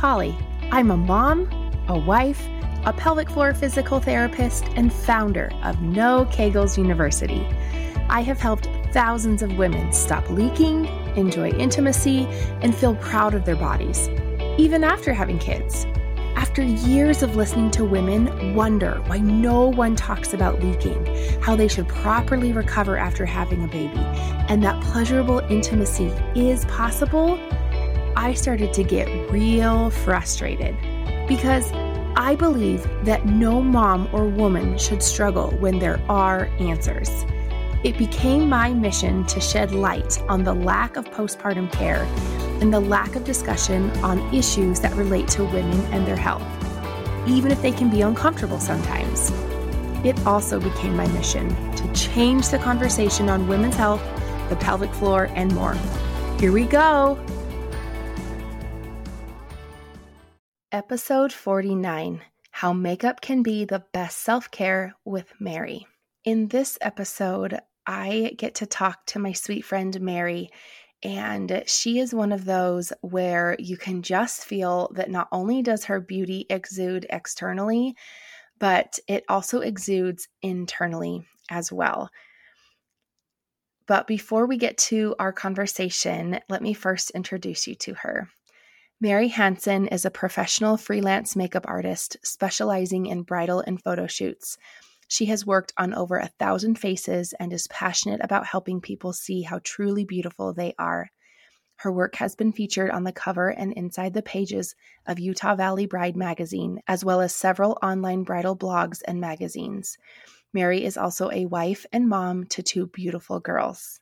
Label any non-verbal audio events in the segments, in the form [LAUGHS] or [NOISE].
Polly. I'm a mom, a wife, a pelvic floor physical therapist, and founder of No Kegels University. I have helped thousands of women stop leaking, enjoy intimacy, and feel proud of their bodies, even after having kids. After years of listening to women wonder why no one talks about leaking, how they should properly recover after having a baby, and that pleasurable intimacy is possible, I started to get real frustrated because I believe that no mom or woman should struggle when there are answers. It became my mission to shed light on the lack of postpartum care and the lack of discussion on issues that relate to women and their health, even if they can be uncomfortable sometimes. It also became my mission to change the conversation on women's health, the pelvic floor, and more. Here we go. Episode 49 How Makeup Can Be the Best Self Care with Merrie. In this episode, I get to talk to my sweet friend Merrie and she is one of those where you can just feel that not only does her beauty exude externally, but it also exudes internally as well. But before we get to our conversation, let me first introduce you to her. Merrie Hansen is a professional freelance makeup artist specializing in bridal and photo shoots. She has worked on over a thousand faces and is passionate about helping people see how truly beautiful they are. Her work has been featured on the cover and inside the pages of Utah Valley Bride magazine, as well as several online bridal blogs and magazines. Merrie is also a wife and mom to two beautiful girls.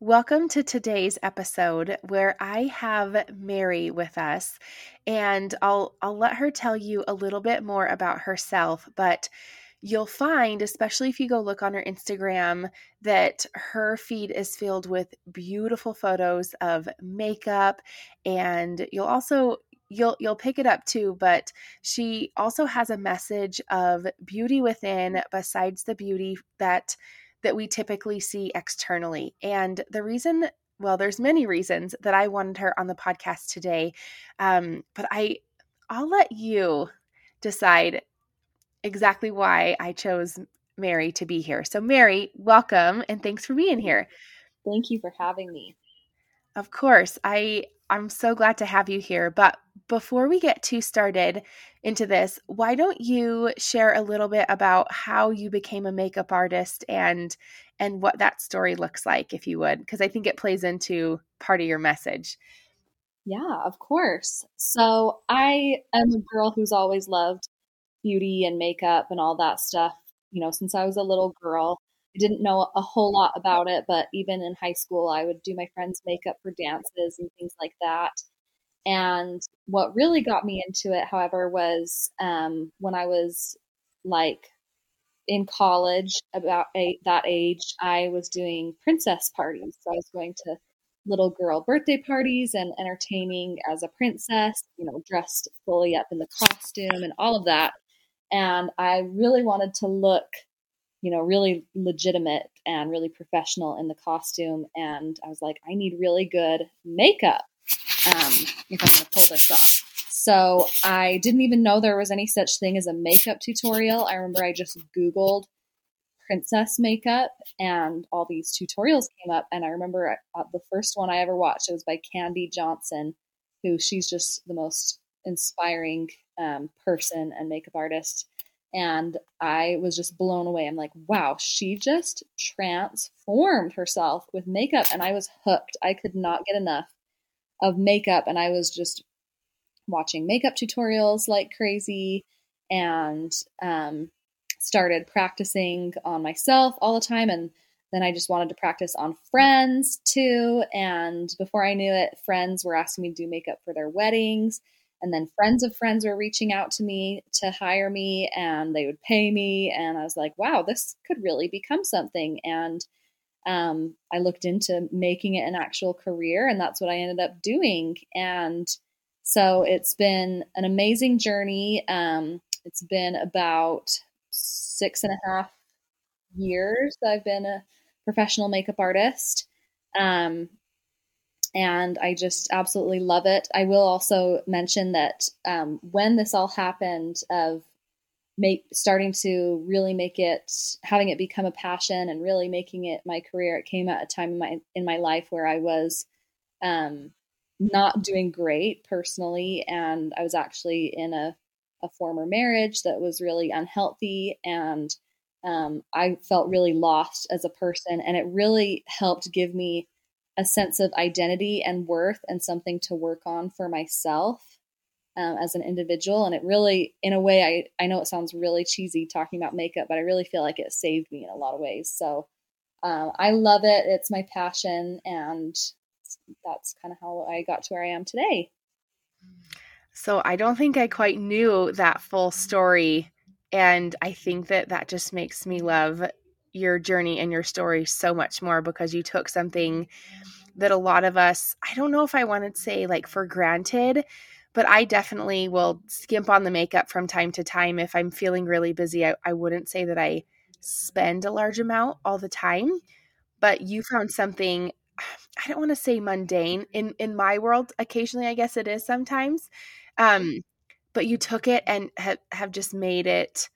Welcome to today's episode where I have Merrie with us and I'll I'll let her tell you a little bit more about herself but you'll find especially if you go look on her Instagram that her feed is filled with beautiful photos of makeup and you'll also you'll you'll pick it up too but she also has a message of beauty within besides the beauty that that we typically see externally. And the reason, well, there's many reasons that I wanted her on the podcast today, um, but I, I'll let you decide exactly why I chose Merrie to be here. So, Merrie, welcome and thanks for being here. Thank you for having me. Of course, I I'm so glad to have you here. But before we get too started into this, why don't you share a little bit about how you became a makeup artist and and what that story looks like if you would because I think it plays into part of your message. Yeah, of course. So, I am a girl who's always loved beauty and makeup and all that stuff, you know, since I was a little girl. I didn't know a whole lot about it, but even in high school, I would do my friends' makeup for dances and things like that. And what really got me into it, however, was um, when I was like in college, about that age, I was doing princess parties. So I was going to little girl birthday parties and entertaining as a princess, you know, dressed fully up in the costume and all of that. And I really wanted to look you know, really legitimate and really professional in the costume. And I was like, I need really good makeup um, if I'm going to pull this off. So I didn't even know there was any such thing as a makeup tutorial. I remember I just Googled princess makeup and all these tutorials came up. And I remember uh, the first one I ever watched, it was by Kandee Johnson, who she's just the most inspiring um, person and makeup artist and I was just blown away. I'm like, wow, she just transformed herself with makeup. And I was hooked. I could not get enough of makeup. And I was just watching makeup tutorials like crazy and um, started practicing on myself all the time. And then I just wanted to practice on friends too. And before I knew it, friends were asking me to do makeup for their weddings. And then friends of friends were reaching out to me to hire me and they would pay me. And I was like, wow, this could really become something. And um, I looked into making it an actual career, and that's what I ended up doing. And so it's been an amazing journey. Um, it's been about six and a half years I've been a professional makeup artist. Um, and I just absolutely love it. I will also mention that um, when this all happened, of make starting to really make it having it become a passion and really making it my career it came at a time in my in my life where i was um, not doing great personally. And i was actually in a, a former marriage that was really unhealthy. And um, i felt really lost as a person. And it really helped give me a sense of identity and worth and something to work on for myself um, as an individual. And it really, in a way, I, I know it sounds really cheesy talking about makeup, but I really feel like it saved me in a lot of ways. So um, I love it. It's my passion. And that's kind of how I got to where I am today. So I don't think I quite knew that full story. And I think that that just makes me love your journey and your story so much more because you took something that a lot of us, I don't know if I want to say like for granted, but I definitely will skimp on the makeup from time to time. If I'm feeling really busy, I, I wouldn't say that I spend a large amount all the time, but you found something I don't want to say mundane in in my world. Occasionally, I guess it is sometimes, um, but you took it and have have just made it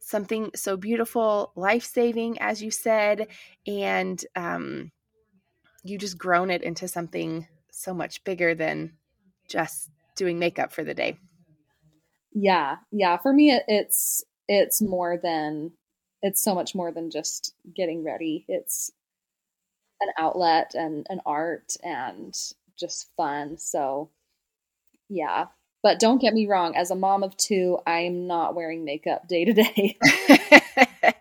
something so beautiful, life saving, as you said, and um, you just grown it into something so much bigger than just doing makeup for the day. Yeah, yeah. For me, it's it's more than it's so much more than just getting ready. It's an outlet and an art and just fun. So, yeah. But don't get me wrong, as a mom of two, I am not wearing makeup day to day. [LAUGHS]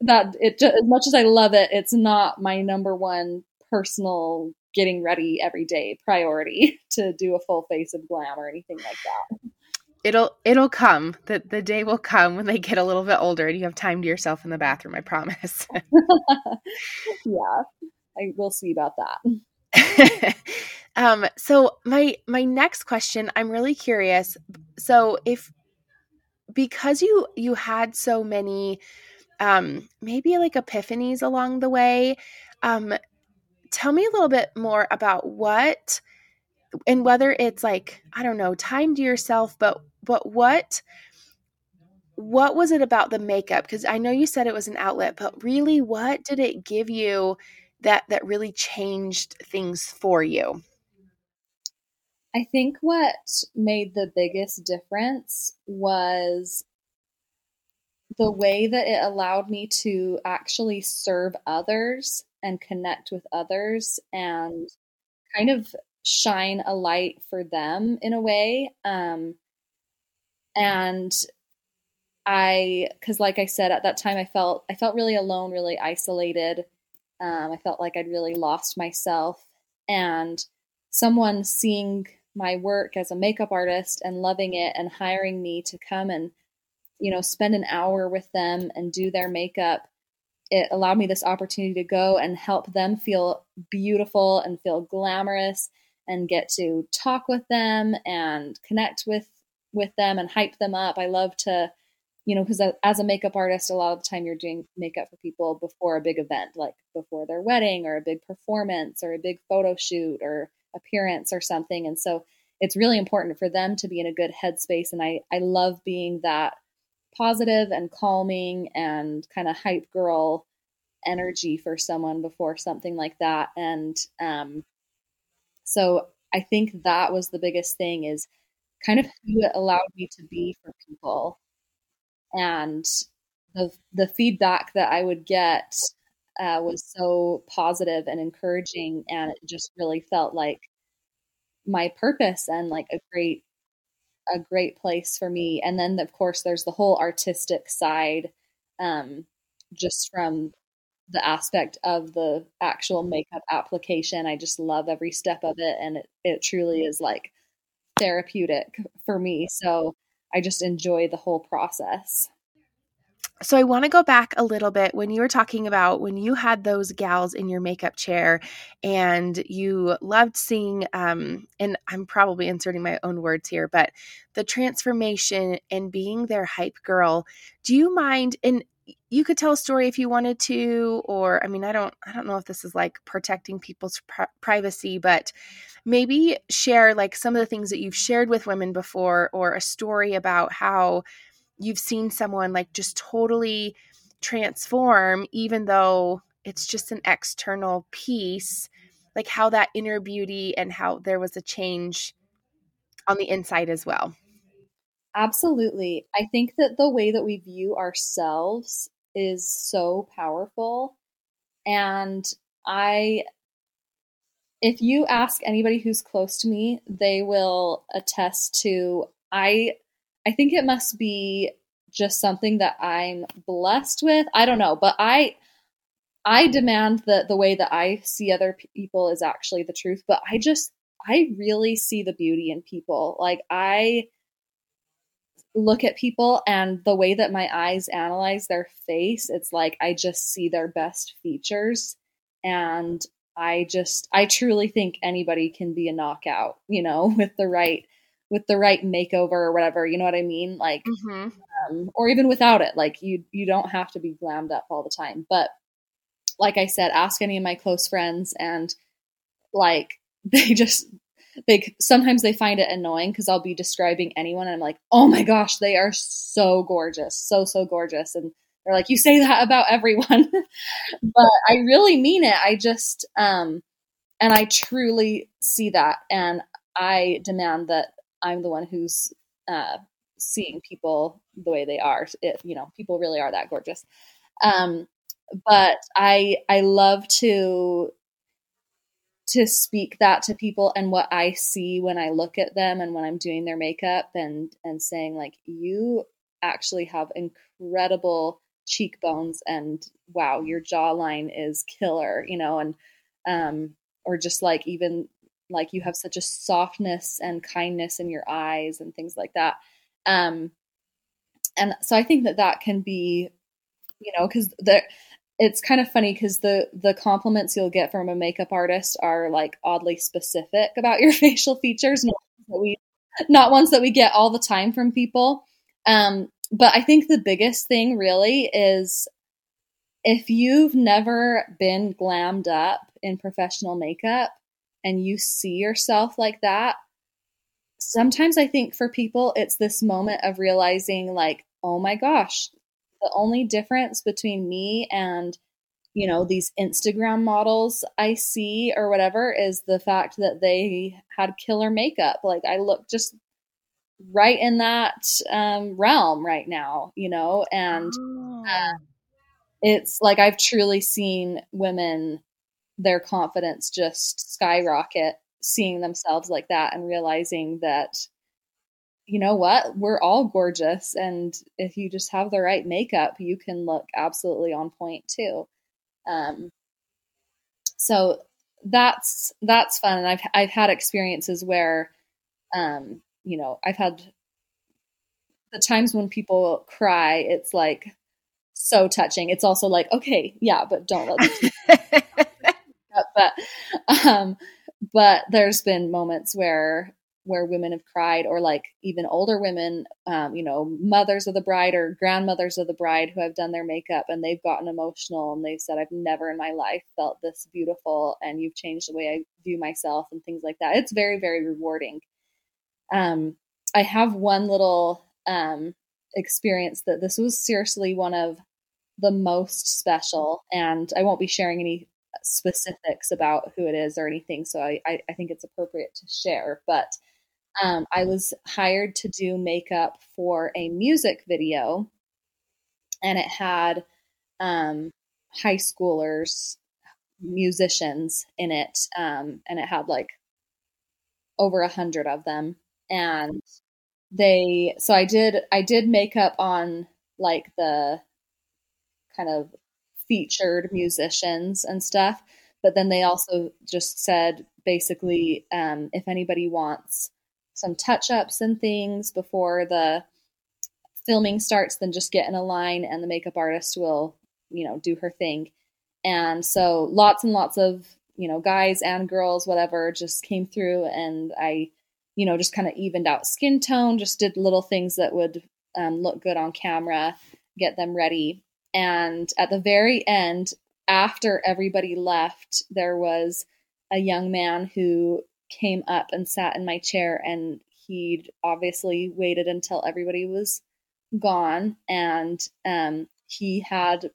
That it just, as much as I love it, it's not my number one personal getting ready every day priority [LAUGHS] to do a full face of glam or anything like that. It'll it'll come. The the day will come when they get a little bit older and you have time to yourself in the bathroom, I promise. [LAUGHS] yeah. I will see about that. Um so my my next question, I'm really curious. So if because you you had so many um maybe like epiphanies along the way, um tell me a little bit more about what and whether it's like i don't know time to yourself but but what what was it about the makeup because i know you said it was an outlet but really what did it give you that that really changed things for you i think what made the biggest difference was the way that it allowed me to actually serve others and connect with others and kind of shine a light for them in a way. Um, and I, because like I said, at that time I felt I felt really alone, really isolated. Um, I felt like I'd really lost myself, and someone seeing my work as a makeup artist and loving it and hiring me to come and you know spend an hour with them and do their makeup it allowed me this opportunity to go and help them feel beautiful and feel glamorous and get to talk with them and connect with with them and hype them up. I love to, you know, because as a makeup artist, a lot of the time you're doing makeup for people before a big event, like before their wedding or a big performance or a big photo shoot or appearance or something. And so it's really important for them to be in a good headspace. And I, I love being that positive and calming and kind of hype girl energy for someone before something like that. And um, so I think that was the biggest thing is kind of who it allowed me to be for people. And the, the feedback that I would get uh, was so positive and encouraging. And it just really felt like my purpose and like a great a great place for me. And then, of course, there's the whole artistic side, um, just from the aspect of the actual makeup application. I just love every step of it, and it, it truly is like therapeutic for me. So I just enjoy the whole process. So I want to go back a little bit when you were talking about when you had those gals in your makeup chair and you loved seeing um and I'm probably inserting my own words here but the transformation and being their hype girl. Do you mind and you could tell a story if you wanted to or i mean i don't i don't know if this is like protecting people's pri- privacy but maybe share like some of the things that you've shared with women before or a story about how you've seen someone like just totally transform even though it's just an external piece like how that inner beauty and how there was a change on the inside as well Absolutely. I think that the way that we view ourselves is so powerful. And I, if you ask anybody who's close to me, they will attest to, I, I think it must be just something that I'm blessed with. I don't know, but I, I demand that the way that I see other people is actually the truth, but I just, I really see the beauty in people. Like I, look at people and the way that my eyes analyze their face, it's like I just see their best features. And I just, I truly think anybody can be a knockout, you know, [LAUGHS] with the right, with the right makeover or whatever, you know what I mean? Like, mm-hmm. um, or even without it, like you, you don't have to be glammed up all the time. But like I said, ask any of my close friends and like, [LAUGHS] they just they sometimes they find it annoying because I'll be describing anyone and I'm like, oh my gosh, they are so gorgeous, so so gorgeous, and they're like, you say that about everyone, [LAUGHS] but I really mean it. I just um, and I truly see that, and I demand that I'm the one who's uh, seeing people the way they are. If you know, people really are that gorgeous. Um, but I I love to to speak that to people and what I see when I look at them and when I'm doing their makeup and and saying like you actually have incredible cheekbones and wow your jawline is killer you know and um or just like even like you have such a softness and kindness in your eyes and things like that um and so i think that that can be you know because there it's kind of funny because the the compliments you'll get from a makeup artist are like oddly specific about your [LAUGHS] facial features, not that we not ones that we get all the time from people. Um, but I think the biggest thing really is if you've never been glammed up in professional makeup and you see yourself like that, sometimes I think for people it's this moment of realizing like, oh my gosh, the only difference between me and you know these instagram models i see or whatever is the fact that they had killer makeup. Like i look just right in that um, realm right now you know and uh, it's like i've truly seen women their confidence just skyrocket seeing themselves like that and realizing that you know what? We're all gorgeous. And if you just have the right makeup, you can look absolutely on point too. Um, so that's, that's fun. And I've, I've had experiences where, um, you know, I've had the times when people cry, it's like so touching. It's also like, okay, yeah, but don't let [LAUGHS] but, um, but there's been moments where where women have cried or like even older women um, you know mothers of the bride or grandmothers of the bride who have done their makeup and they've gotten emotional and they've said i've never in my life felt this beautiful and you've changed the way i view myself and things like that. It's very very rewarding. Um, i have one little um, experience that this was seriously one of the most special and i won't be sharing any specifics about who it is or anything so i, I, I think it's appropriate to share but um, I was hired to do makeup for a music video, and it had um, high schoolers, musicians in it, um, and it had like over a hundred of them, and they. So I did I did makeup on like the kind of featured musicians and stuff, but then they also just said basically um, if anybody wants some touch ups and things before the filming starts, then just get in a line and the makeup artist will, you know, do her thing. And so lots and lots of, you know, guys and girls, whatever, just came through and I, you know, just kind of evened out skin tone, just did little things that would um, look good on camera, get them ready. And at the very end, after everybody left, there was a young man who came up and sat in my chair and he'd obviously waited until everybody was gone. And um, he had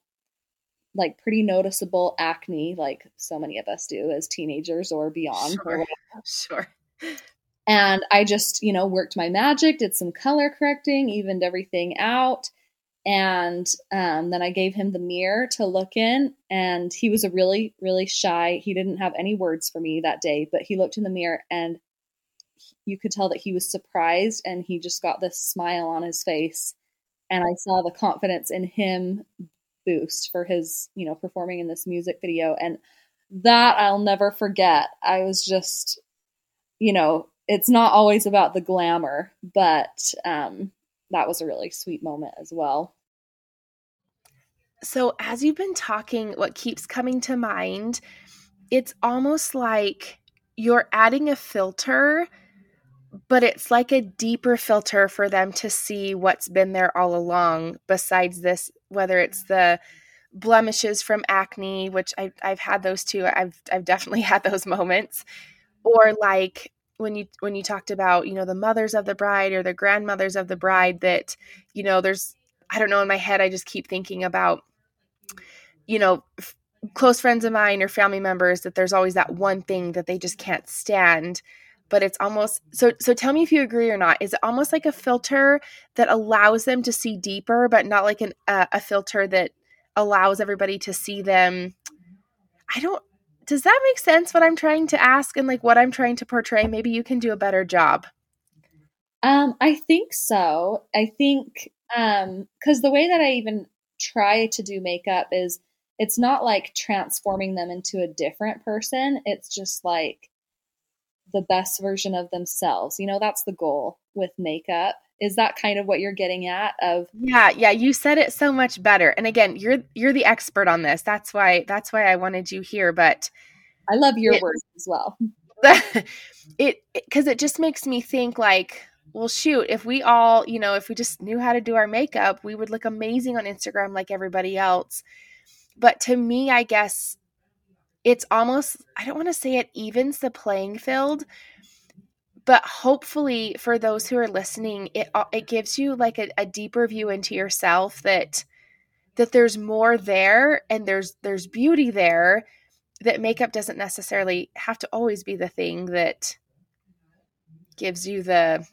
like pretty noticeable acne like so many of us do as teenagers or beyond. Sure, sure. and i just you know worked my magic did some color correcting evened everything out and um, then i gave him the mirror to look in and he was a really really shy. He didn't have any words for me that day but he looked in the mirror and you could tell that he was surprised and he just got this smile on his face. And i saw the confidence in him boost for his you know performing in this music video. And that i'll never forget. I was just you know it's not always about the glamour but um that was a really sweet moment as well. So, as you've been talking, what keeps coming to mind, it's almost like you're adding a filter, but it's like a deeper filter for them to see what's been there all along, besides this, whether it's the blemishes from acne, which I, I've had those too. I've, I've definitely [LAUGHS] had those moments, or like when you when you talked about you know the mothers of the bride or the grandmothers of the bride that you know there's i don't know in my head i just keep thinking about you know f- close friends of mine or family members that there's always that one thing that they just can't stand. But it's almost so so tell me if you agree or not. Is it almost like a filter that allows them to see deeper but not like an uh, a filter that allows everybody to see them? I don't does that make sense what I'm trying to ask and like what I'm trying to portray? Maybe you can do a better job. Um, I think so. I think um because the way that I even try to do makeup is it's not like transforming them into a different person. It's just like the best version of themselves. You know, that's the goal with makeup. Is that kind of what you're getting at of Yeah, yeah, you said it so much better. And again, you're you're the expert on this. That's why that's why I wanted you here, but I love your it, words as well. [LAUGHS] it because it, it just makes me think like well shoot if we all you know if we just knew how to do our makeup we would look amazing on instagram like everybody else but to me i guess it's almost i don't want to say it evens the playing field but hopefully for those who are listening it it gives you like a, a deeper view into yourself that that there's more there and there's there's beauty there that makeup doesn't necessarily have to always be the thing that gives you the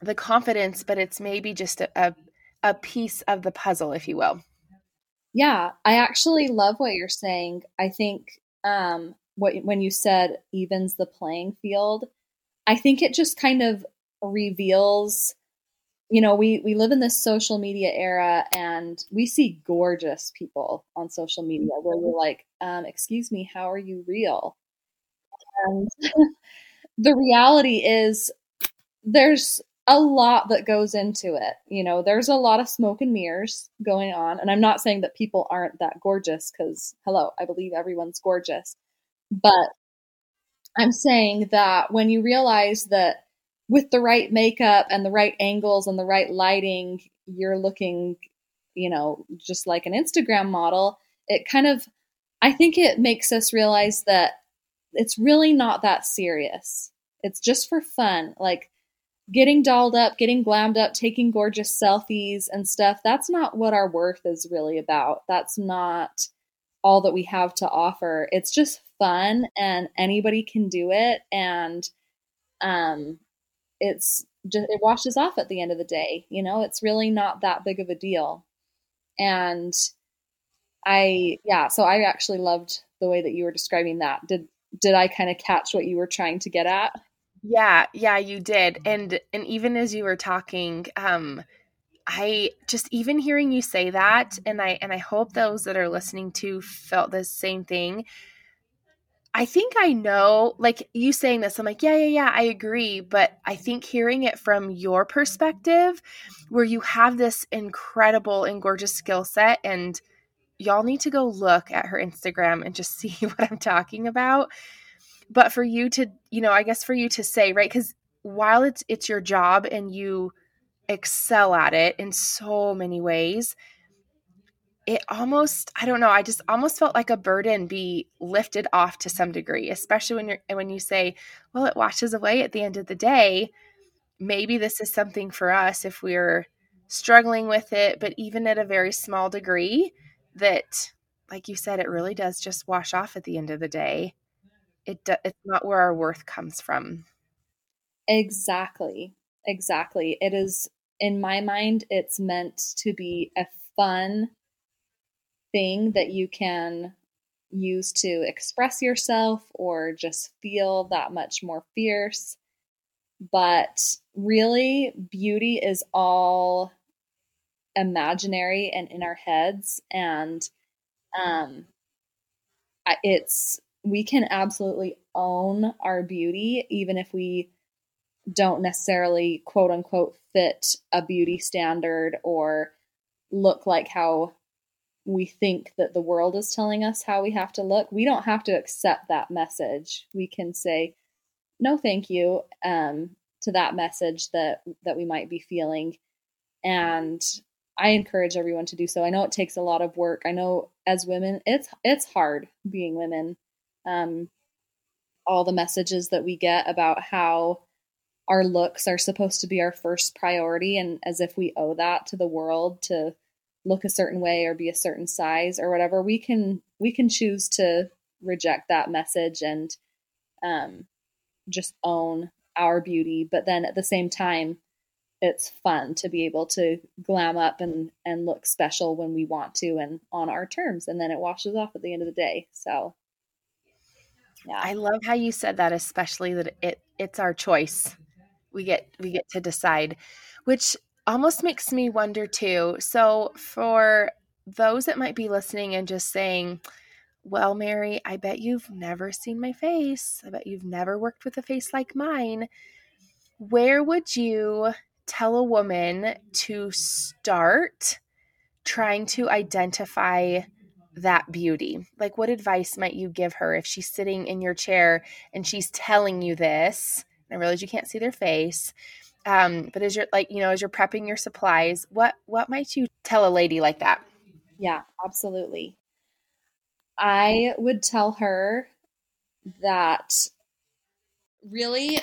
the confidence but it's maybe just a, a, a piece of the puzzle if you will. Yeah i actually love what you're saying. I think um what when you said evens the playing field I think it just kind of reveals you know we we live in this social media era and we see gorgeous people on social media where we're like um, excuse me how are you real? And [LAUGHS] the reality is there's a lot that goes into it you know there's a lot of smoke and mirrors going on and i'm not saying that people aren't that gorgeous because hello i believe everyone's gorgeous but I'm saying that when you realize that with the right makeup and the right angles and the right lighting, you're looking, you know, just like an Instagram model, it kind of, I think it makes us realize that it's really not that serious. It's just for fun. Like getting dolled up, getting glammed up, taking gorgeous selfies and stuff. That's not what our worth is really about. That's not all that we have to offer. It's just fun and anybody can do it and um it's just it washes off at the end of the day you know it's really not that big of a deal and i yeah so i actually loved the way that you were describing that did did i kind of catch what you were trying to get at yeah yeah you did and and even as you were talking um I just even hearing you say that and I and I hope those that are listening to felt the same thing I think I know, like you saying this, I'm like, yeah, yeah, yeah, I agree. But I think hearing it from your perspective, where you have this incredible and gorgeous skill set, and y'all need to go look at her Instagram and just [LAUGHS] see what I'm talking about. But for you to, you know, I guess for you to say, right, because while it's it's your job and you excel at it in so many ways, it almost I don't know, I just almost felt like a burden be lifted off to some degree, especially when you're when you say, well, it washes away at the end of the day. Maybe this is something for us if we're struggling with it, but even at a very small degree that like you said it really does just wash off at the end of the day. It do, it's not where our worth comes from. Exactly. Exactly. It is in my mind it's meant to be a fun thing that you can use to express yourself or just feel that much more fierce. But really, beauty is all imaginary and in our heads. And um, it's, we can absolutely own our beauty, even if we don't necessarily quote unquote fit a beauty standard or look like how we think that the world is telling us how we have to look, we don't have to accept that message. We can say, no, thank you, um, to that message that that we might be feeling. And I encourage everyone to do so. I know it takes a lot of work. I know as women, it's it's hard being women. Um, all the messages that we get about how our looks are supposed to be our first priority, and as if we owe that to the world to look a certain way or be a certain size or whatever we can we can choose to reject that message and um, just own our beauty. But then at the same time it's fun to be able to glam up and and look special when we want to and on our terms and then it washes off at the end of the day. So yeah i love how you said that especially that it it's our choice we get we get to decide which almost makes me wonder too. So, for those that might be listening and just saying, well, Merrie, I bet you've never seen my face. I bet you've never worked with a face like mine. Where would you tell a woman to start trying to identify that beauty? Like, what advice might you give her if she's sitting in your chair and she's telling you this? I realize you can't see their face, um, but as you're like, you know, as you're prepping your supplies, what what might you tell a lady like that? Yeah, absolutely. I would tell her that really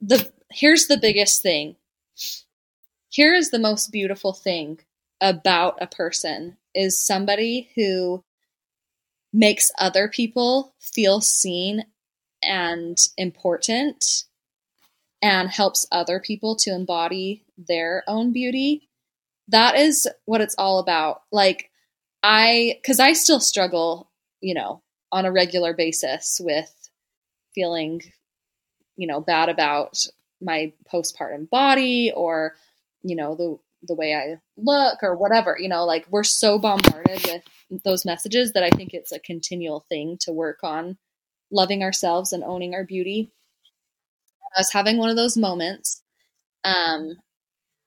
the here's the biggest thing. Here is the most beautiful thing about a person is somebody who makes other people feel seen and important and helps other people to embody their own beauty. That is what it's all about. Like, I, because I still struggle, you know, on a regular basis with feeling, you know, bad about my postpartum body or, you know, the, the way I look or whatever, you know, like we're so bombarded with those messages that I think it's a continual thing to work on loving ourselves and owning our beauty. I was having one of those moments. Um,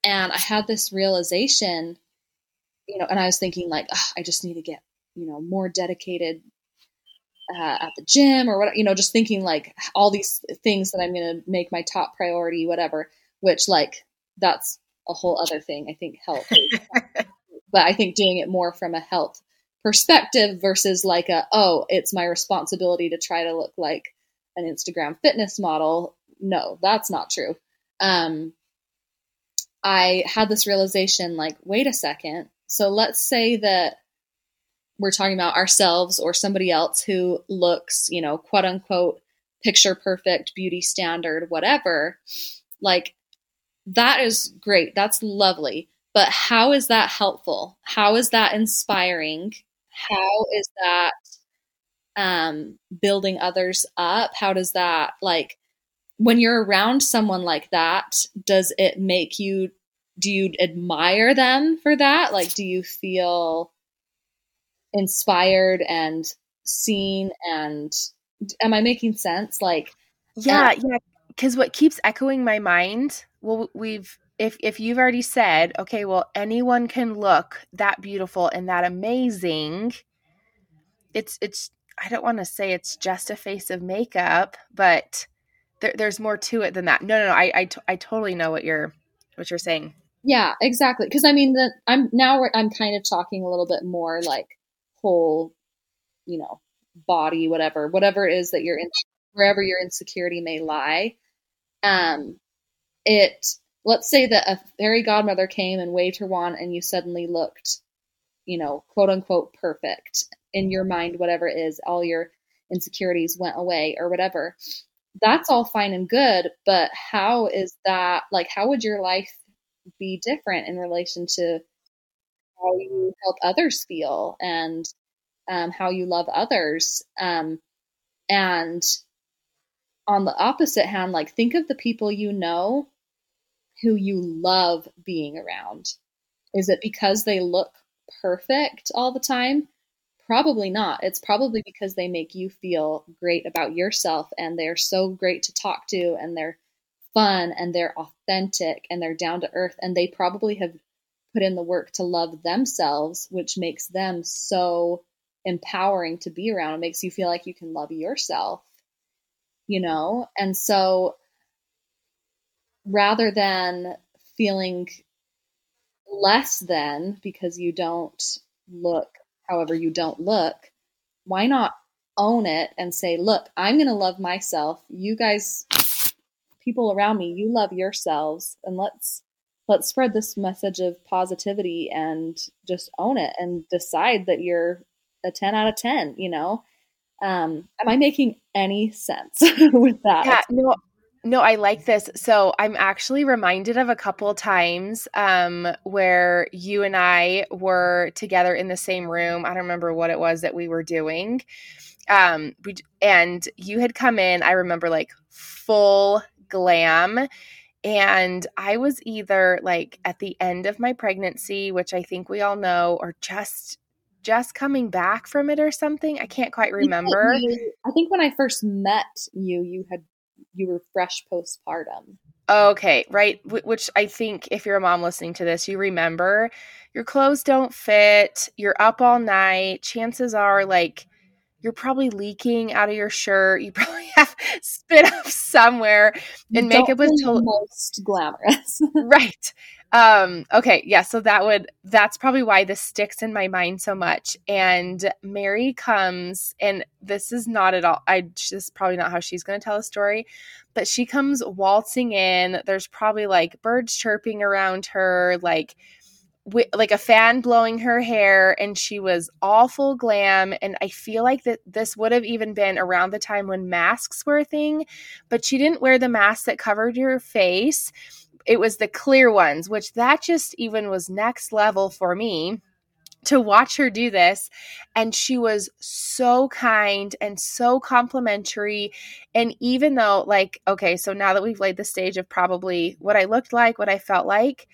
and I had this realization, you know, and I was thinking like, I just need to get, you know, more dedicated uh, at the gym or what, you know, just thinking like all these things that I'm going to make my top priority, whatever, which like that's a whole other thing. I think health, [LAUGHS] but I think doing it more from a health perspective versus like a, oh, it's my responsibility to try to look like an Instagram fitness model no, that's not true. Um, I had this realization like, wait a second. So let's say that we're talking about ourselves or somebody else who looks, you know, quote unquote, picture perfect, beauty standard, whatever. Like, that is great. That's lovely. But how is that helpful? How is that inspiring? How is that um, building others up? How does that like when you're around someone like that, does it make you do you admire them for that? Like do you feel inspired and seen and am I making sense? Like Yeah, uh, yeah, cuz what keeps echoing my mind, well we've if if you've already said, okay, well anyone can look that beautiful and that amazing, it's it's I don't want to say it's just a face of makeup, but there, there's more to it than that. No, no, no. I, I, t- I totally know what you're, what you're saying. Yeah, exactly. Because I mean, the I'm now I'm kind of talking a little bit more like whole, you know, body, whatever, whatever it is that you're in, wherever your insecurity may lie. Um, it let's say that a fairy godmother came and waved her wand, and you suddenly looked, you know, quote unquote perfect in your mind, whatever it is, all your insecurities went away or whatever. That's all fine and good, but how is that like? How would your life be different in relation to how you help others feel and um, how you love others. Um, and on the opposite hand, like think of the people you know who you love being around. Is it because they look perfect all the time? Probably not. It's probably because they make you feel great about yourself and they're so great to talk to and they're fun and they're authentic and they're down to earth and they probably have put in the work to love themselves, which makes them so empowering to be around. It makes you feel like you can love yourself, you know? And so rather than feeling less than because you don't look however you don't look, why not own it and say, look, I'm going to love myself. You guys people around me you love yourselves and let's let's spread this message of positivity and just own it and decide that you're a 10 out of 10 you know um am i making any sense [LAUGHS] with that yeah no no, I like this. So I'm actually reminded of a couple times um, where you and I were together in the same room. I don't remember what it was that we were doing. Um, we, and you had come in, I remember like full glam. And I was either like at the end of my pregnancy, which I think we all know, or just just coming back from it or something. I can't quite remember. I think when I first met you, you had you were fresh postpartum. Okay, right. Which I think if you're a mom listening to this, you remember your clothes don't fit, you're up all night. Chances are, like, you're probably leaking out of your shirt. You [LAUGHS] probably have spit up somewhere, and makeup was totally most glamorous, [LAUGHS] right? Um, okay, yeah. So that would that's probably why this sticks in my mind so much. And Merrie comes, and this is not at all. I just probably not how she's going to tell a story, but she comes waltzing in. There's probably like birds chirping around her, like like a fan blowing her hair and she was awful glam and i feel like that this would have even been around the time when masks were a thing but she didn't wear the mask that covered your face it was the clear ones which that just even was next level for me to watch her do this and she was so kind and so complimentary and even though like okay so now that we've laid the stage of probably what i looked like what i felt like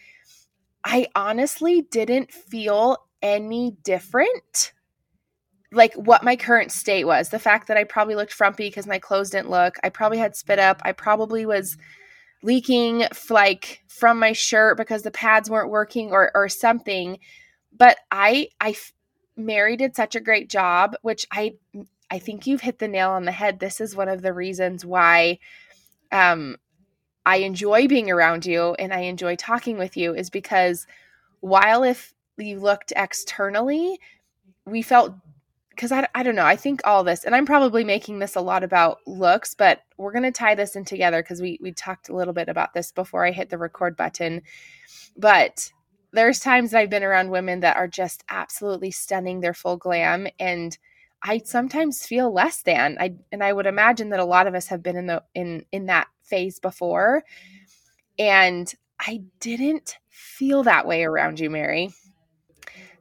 I honestly didn't feel any different like what my current state was. The fact that I probably looked frumpy because my clothes didn't look. I probably had spit up. I probably was leaking like from my shirt because the pads weren't working or or something. But I I Merrie did such a great job, which I I think you've hit the nail on the head. This is one of the reasons why um I enjoy being around you and I enjoy talking with you is because while if you looked externally, we felt because I, I don't know, I think all this, and I'm probably making this a lot about looks, but we're going to tie this in together because we, we talked a little bit about this before I hit the record button. But there's times that I've been around women that are just absolutely stunning, their full glam, and I sometimes feel less than. I and I would imagine that a lot of us have been in the in in that phase before. And I didn't feel that way around you, Merrie.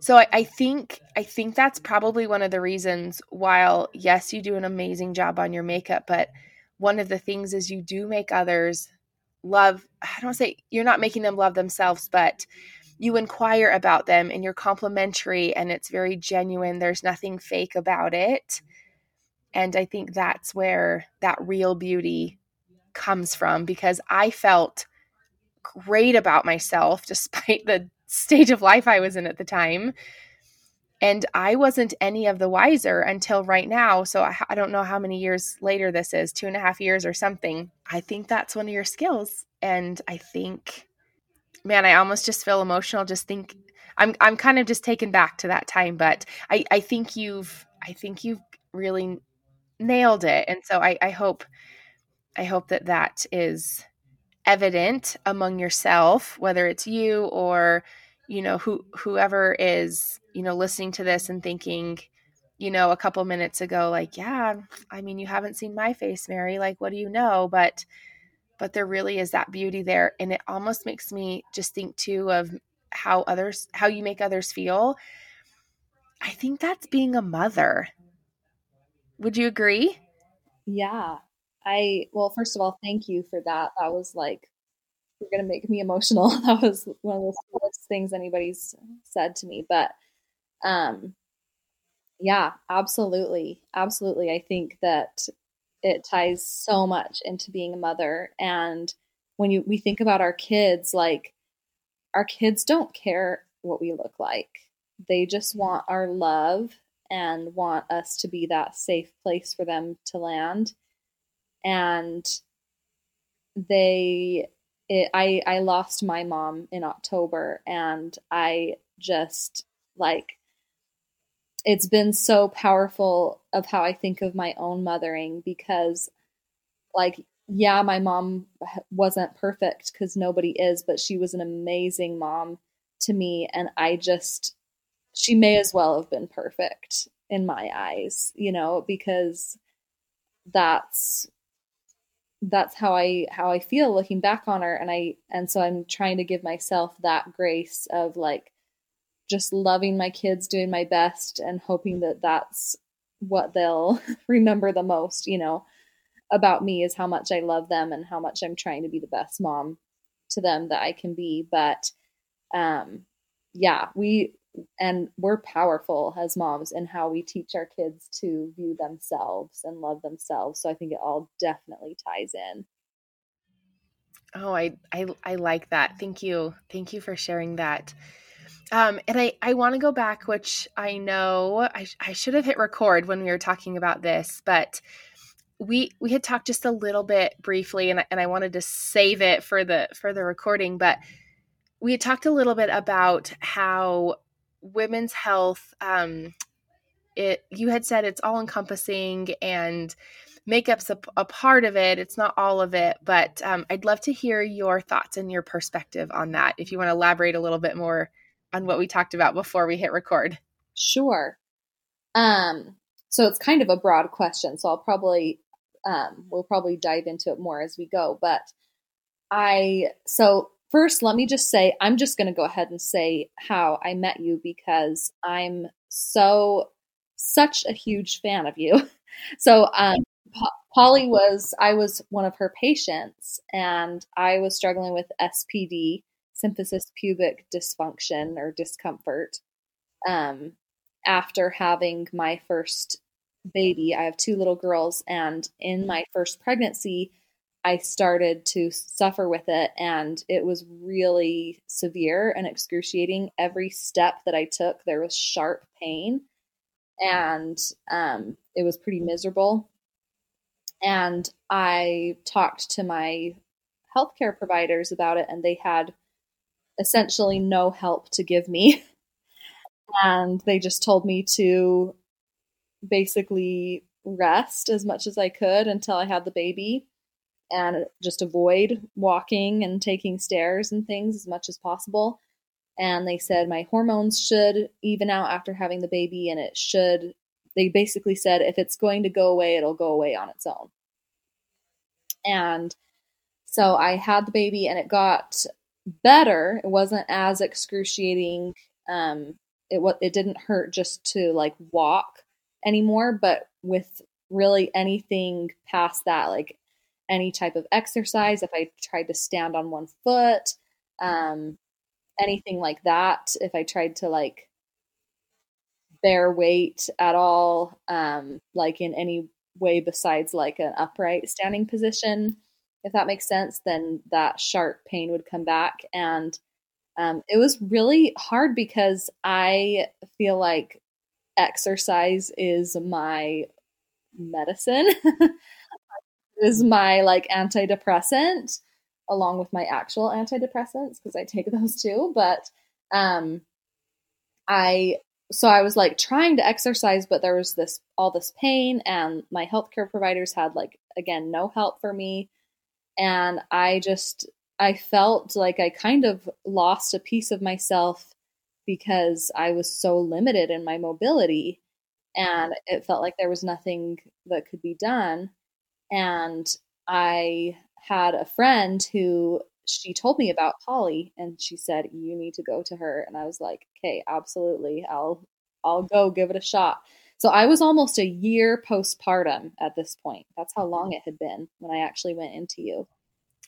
So I, I, think I think that's probably one of the reasons while yes, you do an amazing job on your makeup, but one of the things is you do make others love I don't say you're not making them love themselves, but you inquire about them and you're complimentary and it's very genuine. There's nothing fake about it. And I think that's where that real beauty comes from because I felt great about myself [LAUGHS] despite the stage of life I was in at the time. And I wasn't any of the wiser until right now. So I, I, don't know how many years later this is two and a half years or something. I think that's one of your skills. And I think man, I almost just feel emotional. Just think, I'm I'm kind of just taken back to that time, but I I think you've I think you've really nailed it, and so I I hope I hope that that is evident among yourself, whether it's you or you know who whoever is you know listening to this and thinking you know a couple minutes ago like yeah i mean you haven't seen my face Merrie like what do you know? But but there really is that beauty there and it almost makes me just think too of how others how you make others feel. I think that's being a mother. Would you agree? Yeah i well first of all thank you for that. That was like you're gonna make me emotional. [LAUGHS] That was one of the coolest things anybody's said to me but um yeah absolutely. Absolutely. I think that it ties so much into being a mother. And when you we think about our kids like our kids don't care what we look like. They just want our love and want us to be that safe place for them to land and they it, I I lost my mom in October and I just like it's been so powerful of how I think of my own mothering because, like, yeah, my mom wasn't perfect because nobody is, but she was an amazing mom to me. And I just, she may as well have been perfect in my eyes, you know, because that's that's how I how I feel looking back on her and I and so I'm trying to give myself that grace of like just loving my kids, doing my best, and hoping that that's what they'll [LAUGHS] remember the most, you know, about me is how much I love them and how much I'm trying to be the best mom to them that I can be. But um, yeah, we and we're powerful as moms in how we teach our kids to view themselves and love themselves. So I think it all definitely ties in. Oh, I I I like that. Thank you. Thank you for sharing that. Um, and I, I want to go back, which I know I, I should have hit record when we were talking about this, but we we had talked just a little bit briefly, and and I wanted to save it for the for the recording. But we had talked a little bit about how women's health. Um, it you had said it's all encompassing and makeup's a, a, part of it. It's not all of it, but um, I'd love to hear your thoughts and your perspective on that. If you want to elaborate a little bit more on what we talked about before we hit record? Sure. Um, so it's kind of a broad question, so I'll probably um, we'll probably dive into it more as we go. But I so first, let me just say I'm just going to go ahead and say how I met you because I'm so such a huge fan of you. [LAUGHS] So um, Polly was I was one of her patients, and I was struggling with SPD, symphysis pubic dysfunction or discomfort um, after having my first baby. I have two little girls, and in my first pregnancy, I started to suffer with it, and it was really severe and excruciating. Every step that I took, there was sharp pain, and um, it was pretty miserable. And I talked to my healthcare providers about it, and they had essentially no help to give me. [LAUGHS] and they just told me to basically rest as much as I could until I had the baby and just avoid walking and taking stairs and things as much as possible. And they said my hormones should even out after having the baby, and it should, they basically said if it's going to go away, it'll go away on its own. And so I had the baby, and it got better. It wasn't as excruciating. Um, it what it didn't hurt just to like walk anymore, but with really anything past that, like any type of exercise, if I tried to stand on one foot, um, anything like that, if I tried to like bear weight at all, um, like in any way besides like an upright standing position, if that makes sense, then that sharp pain would come back. And um, it was really hard because I feel like exercise is my medicine, [LAUGHS] is my like antidepressant. along with my actual antidepressants because I take those too. But um, I so I was like trying to exercise, but there was this all this pain, and my healthcare providers had like again no help for me, and I just I felt like I kind of lost a piece of myself because I was so limited in my mobility, and it felt like there was nothing that could be done, and I had a friend who she told me about Polly and she said you need to go to her and I was like, "Okay, absolutely. I'll I'll go give it a shot." So I was almost a year postpartum at this point. That's how long it had been when I actually went into you.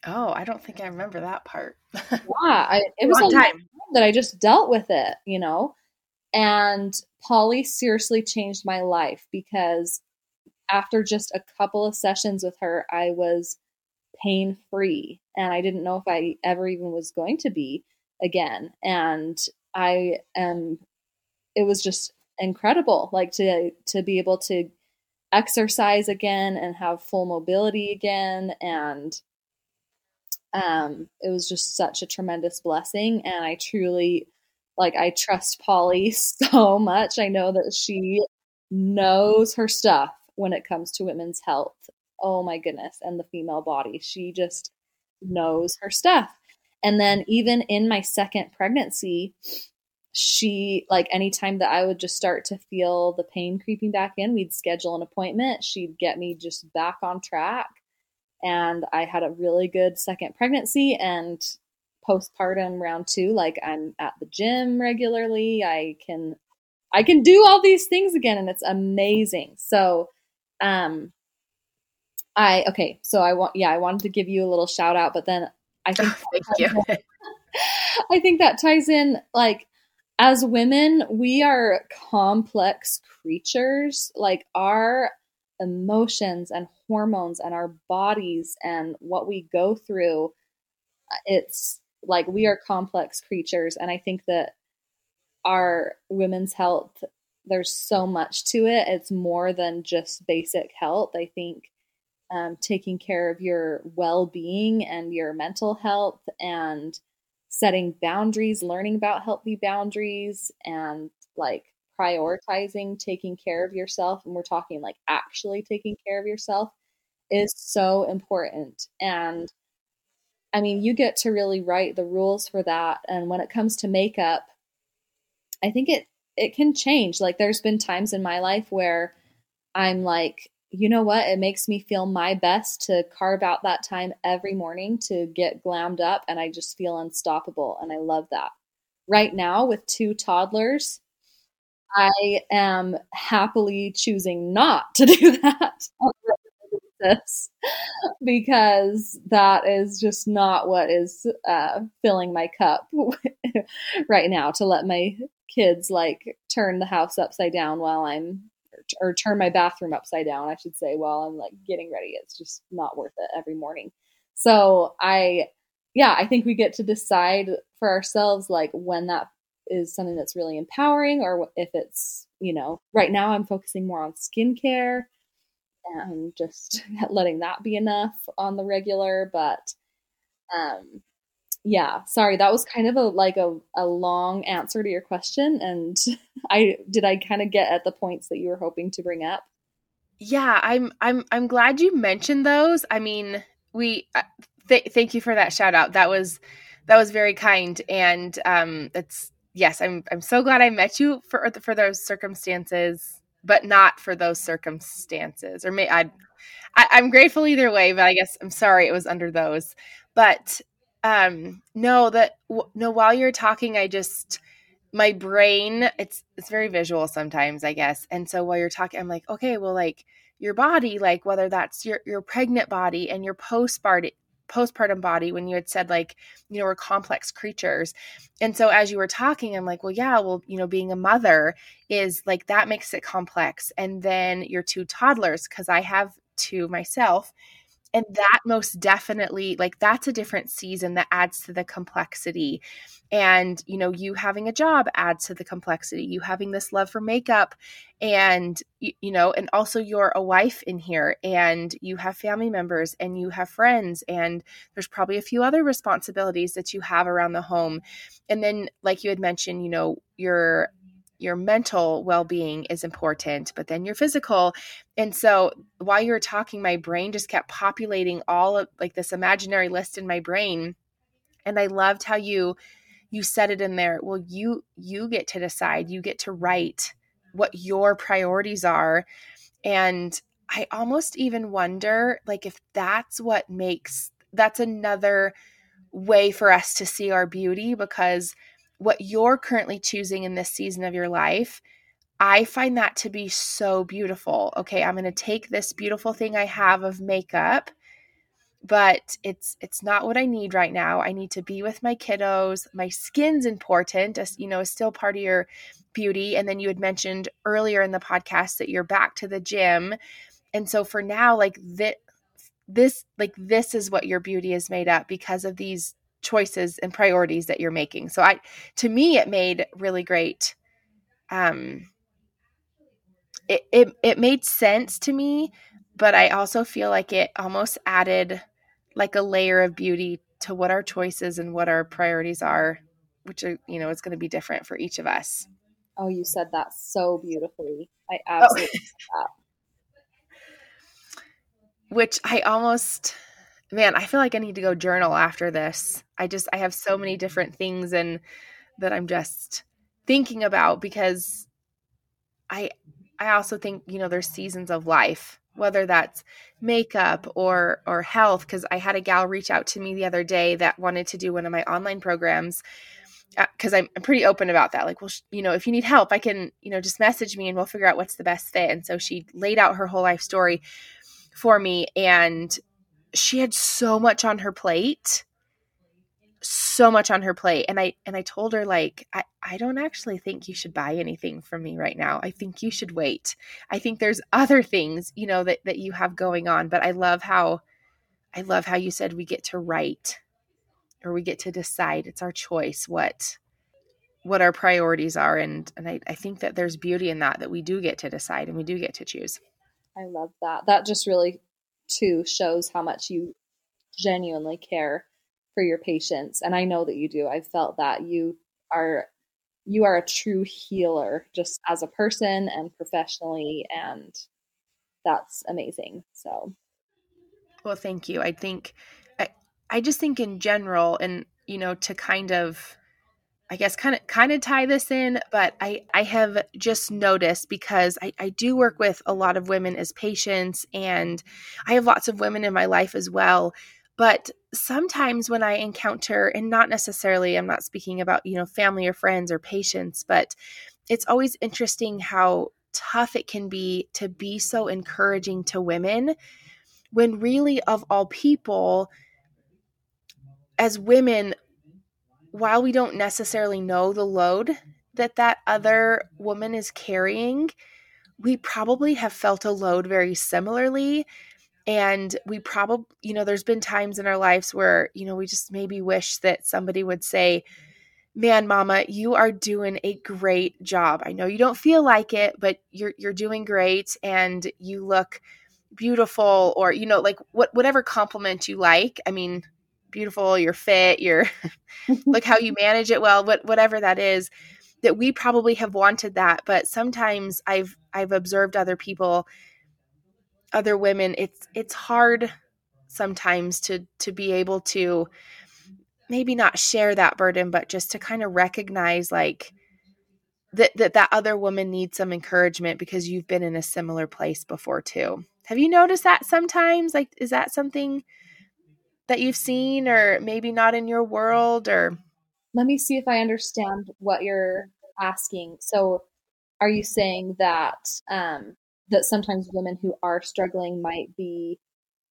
Oh, I don't think I remember that part. [LAUGHS] yeah, I, it was a time that I just dealt with it, you know. And Polly seriously changed my life because after just a couple of sessions with her, I was pain free. And I didn't know if I ever even was going to be again. And I am, it was just incredible, like to, to be able to exercise again and have full mobility again. And um, it was just such a tremendous blessing. And I truly, like, I trust Polly [LAUGHS] so much. I know that she knows her stuff when it comes to women's health oh my goodness, and the female body. She just knows her stuff. And then even in my second pregnancy, she like anytime that I would just start to feel the pain creeping back in, we'd schedule an appointment. She'd get me just back on track. And I had a really good second pregnancy and postpartum round two. Like I'm at the gym regularly. I can I can do all these things again and it's amazing. So um I okay, so I want yeah, I wanted to give you a little shout out, but then I think [LAUGHS] thank you. [LAUGHS] I think that ties in like as women, we are complex creatures. Like our emotions and hormones and our bodies and what we go through, it's like we are complex creatures. And I think that our women's health, there's so much to it. It's more than just basic health. I think um, taking care of your well being and your mental health and setting boundaries, learning about healthy boundaries, and like prioritizing taking care of yourself. And we're talking like actually taking care of yourself is so important. And I mean, you get to really write the rules for that. And when it comes to makeup, I think it it can change. Like there's been times in my life where I'm like, you know what? It makes me feel my best to carve out that time every morning to get glammed up, and I just feel unstoppable. And I love that. Right now, with two toddlers, I am happily choosing not to [LAUGHS] do that [LAUGHS] because that is just not what is uh, filling my cup [LAUGHS] right now to let my kids like turn the house upside down while I'm or turn my bathroom upside down, I should say, while I'm like getting ready. It's just not worth it every morning. So I, yeah, I think we get to decide for ourselves like when that is something that's really empowering or if it's, you know, right now I'm focusing more on skincare and just [LAUGHS] letting that be enough on the regular. But um, yeah sorry that was kind of a like a, a long answer to your question and [LAUGHS] i did i kind of get at the points that you were hoping to bring up? Yeah i'm i'm i'm glad you mentioned those. I mean we uh, th- thank you for that shout out. That was that was very kind and um it's yes i'm i'm so glad i met you for for those circumstances but not for those circumstances or may I, I i'm grateful either way but i guess i'm sorry it was under those. But um no that w- no while you're talking i just my brain it's it's very visual sometimes i guess. And so while you're talking i'm like okay well like your body like whether that's your your pregnant body and your postpartum postpartum body when you had said like you know we're complex creatures. And so as you were talking i'm like well yeah well you know being a mother is like that makes it complex. And then your two toddlers because i have two myself and that most definitely like that's a different season that adds to the complexity. And you know you having a job adds to the complexity. You having this love for makeup and you, you know and also you're a wife in here and you have family members and you have friends and there's probably a few other responsibilities that you have around the home. And then like you had mentioned you know you're your mental well-being is important but then your physical. And so while you were talking my brain just kept populating all of like this imaginary list in my brain and i loved how you you said it in there well you you get to decide you get to write what your priorities are. And i almost even wonder like if that's what makes that's another way for us to see our beauty because what you're currently choosing in this season of your life, I find that to be so beautiful. Okay, I'm going to take this beautiful thing I have of makeup, but it's it's not what I need right now. I need to be with my kiddos. My skin's important, as you know, is still part of your beauty. And then you had mentioned earlier in the podcast that you're back to the gym. And so for now, like that this like this is what your beauty is made up because of these choices and priorities that you're making. So I to me it made really great um it it, it made sense to me, but I also feel like it almost added like a layer of beauty to what our choices and what our priorities are, which are, you know, is going to be different for each of us. Oh, you said that so beautifully. I oh. absolutely oh. Which I almost man, I feel like I need to go journal after this. I just I have so many different things and that I'm just thinking about because I I also think, you know, there's seasons of life, whether that's makeup or or health cuz I had a gal reach out to me the other day that wanted to do one of my online programs because uh, I'm, I'm pretty open about that. Like, well, sh- you know, if you need help, I can, you know, just message me and we'll figure out what's the best fit. And so she laid out her whole life story for me. And she had so much on her plate so much on her plate and i and i told her like i i don't actually think you should buy anything from me right now. I think you should wait. I think there's other things you know that that you have going on but i love how i love how you said we get to write or we get to decide. It's our choice what what our priorities are and and I, I think that there's beauty in that that we do get to decide and we do get to choose. I love that. That just really too shows how much you genuinely care for your patients and i know that you do. I've felt that. You are you are a true healer just as a person and professionally and that's amazing so. Well thank you. I think i, I just think in general and you know to kind of I guess kind of kind of tie this in, but I I have just noticed because I, I do work with a lot of women as patients and I have lots of women in my life as well. But sometimes when I encounter, and not necessarily, I'm not speaking about, you know, family or friends or patients, but it's always interesting how tough it can be to be so encouraging to women when really, of all people, as women, while we don't necessarily know the load that that other woman is carrying, we probably have felt a load very similarly. And we probably, you know, there's been times in our lives where, you know, we just maybe wish that somebody would say, Man, mama, you are doing a great job. I know you don't feel like it, but you're you're doing great and you look beautiful or you know like what whatever compliment you like. I mean, beautiful, you're fit, you're [LAUGHS] look how you manage it well, what whatever that is, that we probably have wanted that. But sometimes I've I've observed other people, other women, it's it's hard sometimes to to be able to maybe not share that burden, but just to kind of recognize like that that that other woman needs some encouragement because you've been in a similar place before too. Have you noticed that sometimes? Like is that something that you've seen or maybe not in your world or let me see if i understand what you're asking. So are you saying that um that sometimes women who are struggling might be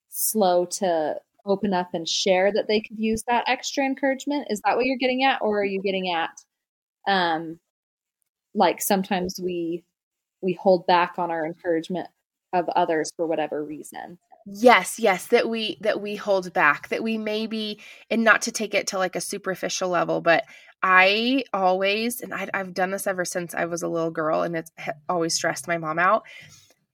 slow to open up and share that they could use that extra encouragement? Is that what you're getting at? Or are you getting at um like sometimes we we hold back on our encouragement of others for whatever reason Yes, yes, that we that we hold back, that we maybe and not to take it to like a superficial level, but I always and I, have done this ever since I was a little girl, and it's always stressed my mom out.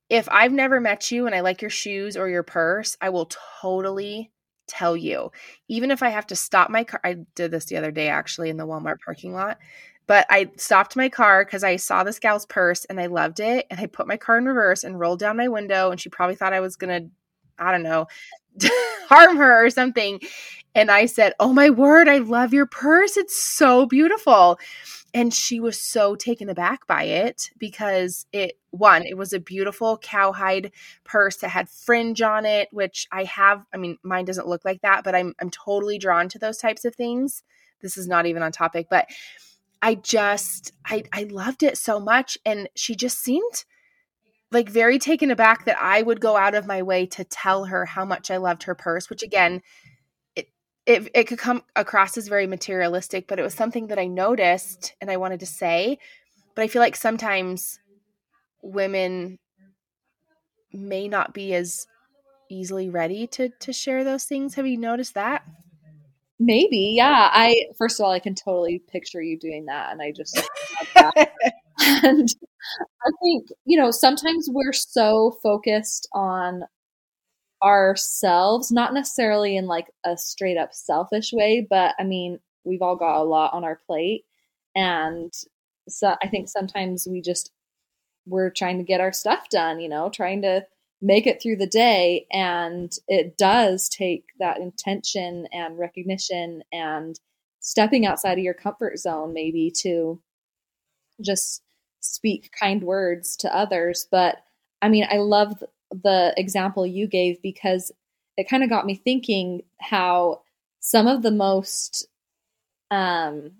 If I've never met you and I like your shoes or your purse, I will totally tell you. Even if I have to stop my car, I did this the other day actually in the Walmart parking lot. But I stopped my car because I saw this gal's purse and I loved it. And I put my car in reverse and rolled down my window. And she probably thought I was going to, I don't know, [LAUGHS] harm her or something. And I said, Oh my word, I love your purse. It's so beautiful. And she was so taken aback by it because it, one, it was a beautiful cowhide purse that had fringe on it, which I have. I mean, mine doesn't look like that, but I'm, I'm totally drawn to those types of things. This is not even on topic, but I just, I, I loved it so much. And she just seemed like very taken aback that I would go out of my way to tell her how much I loved her purse, which again, it, it it could come across as very materialistic, but it was something that I noticed and I wanted to say. But I feel like sometimes women may not be as easily ready to to share those things. Have you noticed that? Maybe, yeah. I first of all, I can totally picture you doing that, and I just [LAUGHS] and I think you know sometimes we're so focused on ourselves, not necessarily in like a straight up selfish way, but I mean, we've all got a lot on our plate. And so I think sometimes we just, we're trying to get our stuff done, you know, trying to make it through the day. And it does take that intention and recognition and stepping outside of your comfort zone, maybe to just speak kind words to others. But I mean, I love the example you gave because it kind of got me thinking how some of the most um,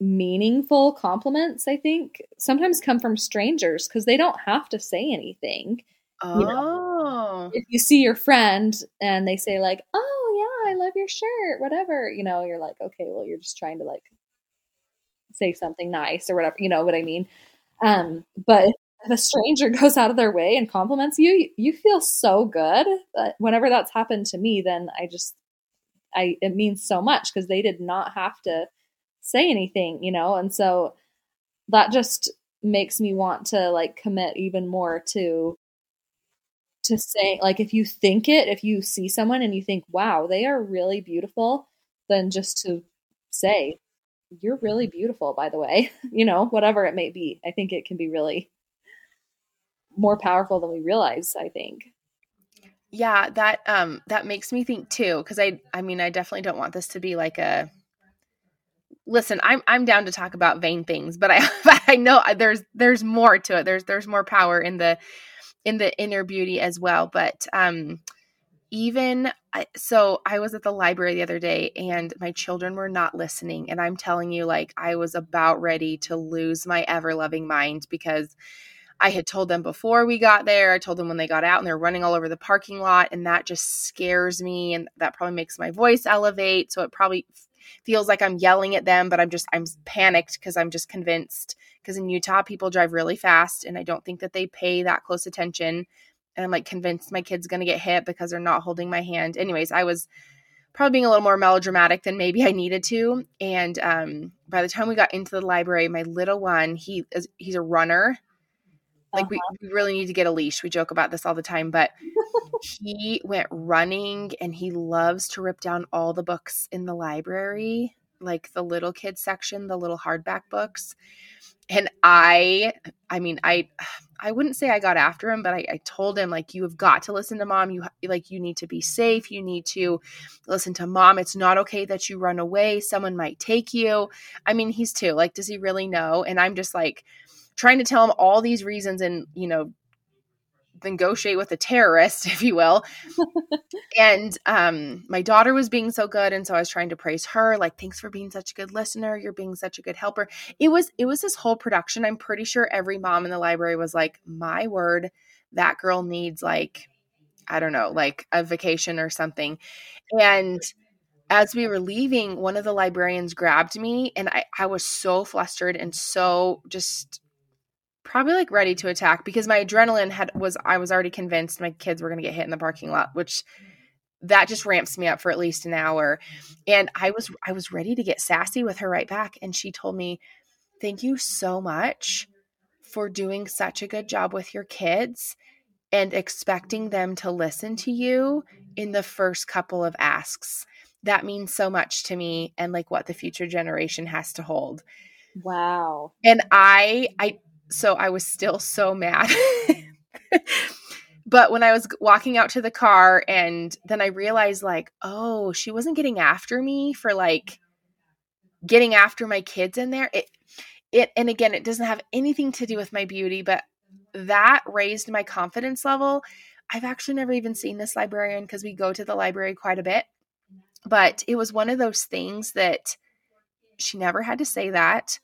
meaningful compliments, I think, sometimes come from strangers because they don't have to say anything. Oh. You know, oh. if you see your friend and they say, like, oh, yeah, I love your shirt, whatever, you know, you're like, okay, well, you're just trying to like say something nice or whatever, you know what I mean? Um, but if a stranger [LAUGHS] goes out of their way and compliments you, you feel so good. But whenever that's happened to me, then I just, I it means so much because they did not have to say anything, you know, and so that just makes me want to like commit even more to to say like if you think it if you see someone and you think wow they are really beautiful then just to say you're really beautiful by the way [LAUGHS] you know whatever it may be i think it can be really more powerful than we realize, I think. Yeah, that um that makes me think too cuz I I mean I definitely don't want this to be like a Listen, I'm I'm down to talk about vain things, but I [LAUGHS] but I know there's there's more to it. There's there's more power in the in the inner beauty as well, but um even so i was at the library the other day and my children were not listening and i'm telling you like i was about ready to lose my ever loving mind because I had told them before we got there. I told them when they got out and they're running all over the parking lot. And that just scares me. And that probably makes my voice elevate. So it probably feels like I'm yelling at them, but I'm just, I'm panicked because I'm just convinced. Because in Utah, people drive really fast. And I don't think that they pay that close attention. And I'm like convinced my kid's going to get hit because they're not holding my hand. Anyways, I was probably being a little more melodramatic than maybe I needed to. And um, by the time we got into the library, my little one, he is he's a runner. Like uh-huh. we, we really need to get a leash. We joke about this all the time, but he went running and he loves to rip down all the books in the library, like the little kids section, the little hardback books. And I, I mean, I, I wouldn't say I got after him, but I, I told him like, you have got to listen to mom. You like, you need to be safe. You need to listen to mom. It's not okay that you run away. Someone might take you. I mean, he's two. Like, does he really know? And I'm just like, trying to tell him all these reasons and, you know, negotiate with a terrorist, [LAUGHS] if you will. and um, my daughter was being so good, and so I was trying to praise her, like, thanks for being such a good listener. You're being such a good helper. It was it was this whole production. I'm pretty sure every mom in the library was like, my word, that girl needs like, I don't know, like a vacation or something. And as we were leaving, one of the librarians grabbed me, and I, I was so flustered and so just probably like ready to attack because my adrenaline had was I was already convinced my kids were going to get hit in the parking lot, which that just ramps me up for at least an hour. And I was I was ready to get sassy with her right back and she told me, "Thank you so much for doing such a good job with your kids and expecting them to listen to you in the first couple of asks." That means so much to me and like what the future generation has to hold. Wow. And I I so I was still so mad. [LAUGHS] but when I was walking out to the car and then I realized like, oh, she wasn't getting after me for like getting after my kids in there. It it and again, it doesn't have anything to do with my beauty, but that raised my confidence level. I've actually never even seen this librarian because we go to the library quite a bit. But it was one of those things that she never had to say that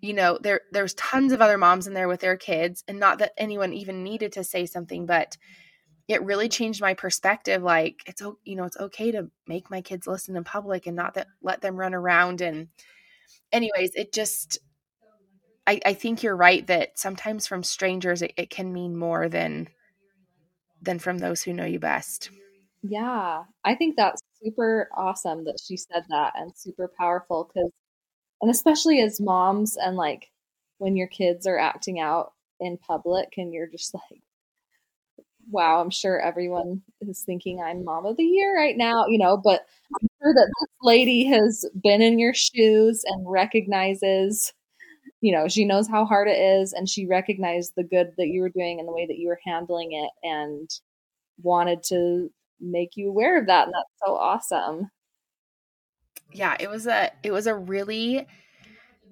you know there there's tons of other moms in there with their kids and not that anyone even needed to say something but it really changed my perspective like it's you know it's okay to make my kids listen in public and not that let them run around and anyways it just i, I think you're right that sometimes from strangers it, it can mean more than than from those who know you best. Yeah i think that's super awesome that she said that and super powerful because and especially as moms and like when your kids are acting out in public and you're just like wow i'm sure everyone is thinking i'm mom of the year right now you know but i'm sure that this lady has been in your shoes and recognizes you know she knows how hard it is and she recognized the good that you were doing and the way that you were handling it and wanted to make you aware of that and that's so awesome yeah, it was a it was a really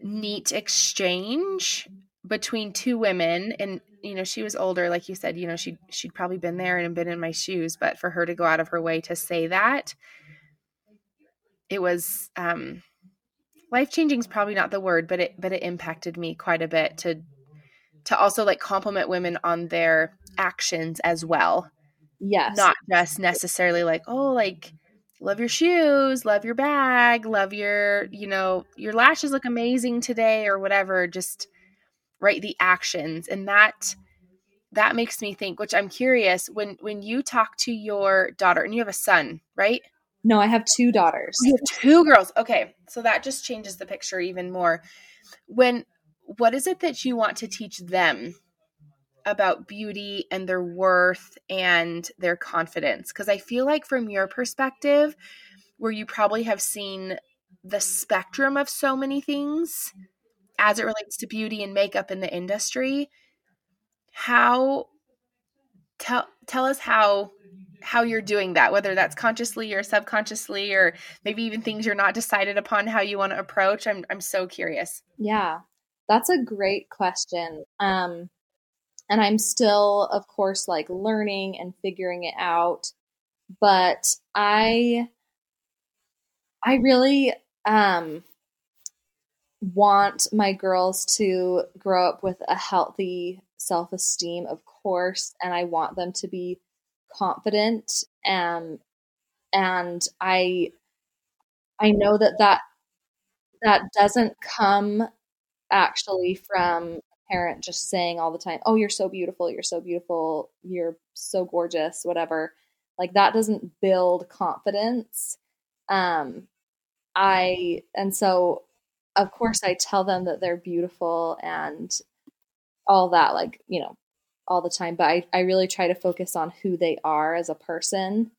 neat exchange between two women and you know she was older like you said you know she she'd probably been there and been in my shoes but for her to go out of her way to say that it was um life changing is probably not the word but it but it impacted me quite a bit to to also like compliment women on their actions as well. Yes. Not just necessarily like oh like love your shoes, love your bag, love your, you know, your lashes look amazing today or whatever, just write the actions and that that makes me think, which I'm curious, when when you talk to your daughter and you have a son, right? No, I have two daughters. You have two girls. Okay. So that just changes the picture even more. When what is it that you want to teach them about beauty and their worth and their confidence. Because I feel like from your perspective where you probably have seen the spectrum of so many things as it relates to beauty and makeup in the industry how tell tell us how how you're doing that whether that's consciously or subconsciously or maybe even things you're not decided upon how you want to approach. I'm i'm so curious. Yeah that's a great question. Um and I'm still, of course, like learning and figuring it out. But I, I really um, want my girls to grow up with a healthy self esteem, of course, and I want them to be confident. And and I, I know that that that doesn't come actually from parent just saying all the time, "Oh, you're so beautiful, you're so beautiful, you're so gorgeous, whatever." Like that doesn't build confidence. Um I and so of course I tell them that they're beautiful and all that like, you know, all the time, but I I really try to focus on who they are as a person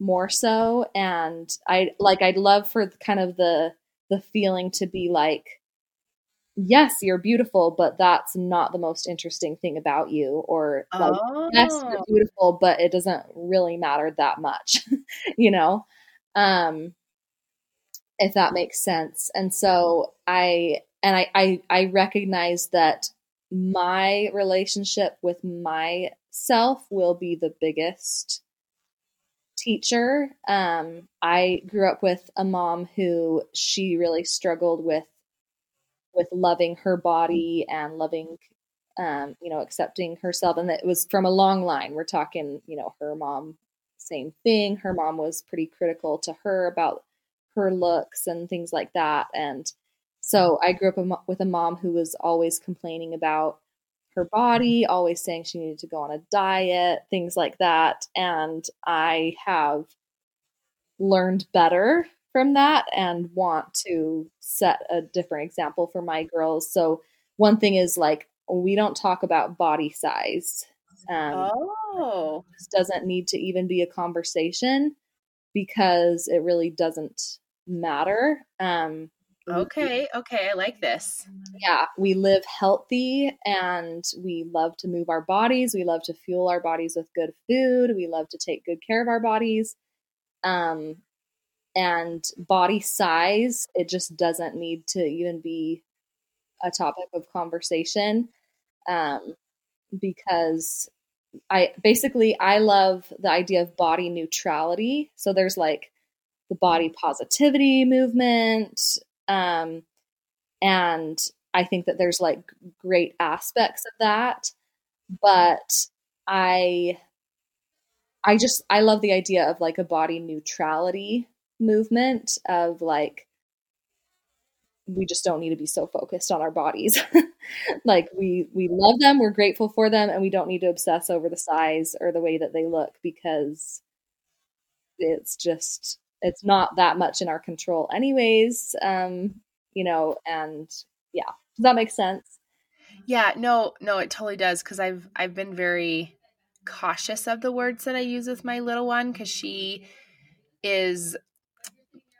more so and I like I'd love for kind of the the feeling to be like yes, you're beautiful, but that's not the most interesting thing about you. Or like, oh. yes, you're oh. beautiful, but it doesn't really matter that much, [LAUGHS] you know? Um, if that makes sense. And so I, and I, I, I recognize that my relationship with myself will be the biggest teacher. Um, I grew up with a mom who she really struggled with with loving her body mm-hmm. and loving um, you know accepting herself and it was from a long line. We're talking you know her mom same thing. Her mom was pretty critical to her about her looks and things like that and So mm-hmm. I grew up with a mom who was always complaining about her body, mm-hmm. always saying she needed to go on a diet, things like that. And I have learned better from that and want to set a different example for my girls. So one thing is like we don't talk about body size. Um, oh, this doesn't need to even be a conversation because it really doesn't matter. Um, Okay, okay, I like this. Yeah, we live healthy and we love to move our bodies. We love to fuel our bodies with good food. We love to take good care of our bodies. Um, and body size, it just doesn't need to even be a topic of conversation um, because I basically I love the idea of body neutrality. So there's like the body positivity movement um, and I think that there's like great aspects of that, but I I just I love the idea of like a body neutrality movement of like we just don't need to be so focused on our bodies. [LAUGHS] like we we love them, we're grateful for them and we don't need to obsess over the size or the way that they look because it's just it's not that much in our control anyways um you know and yeah does that make sense yeah no no it totally does because i've i've been very cautious of the words that i use with my little one because she is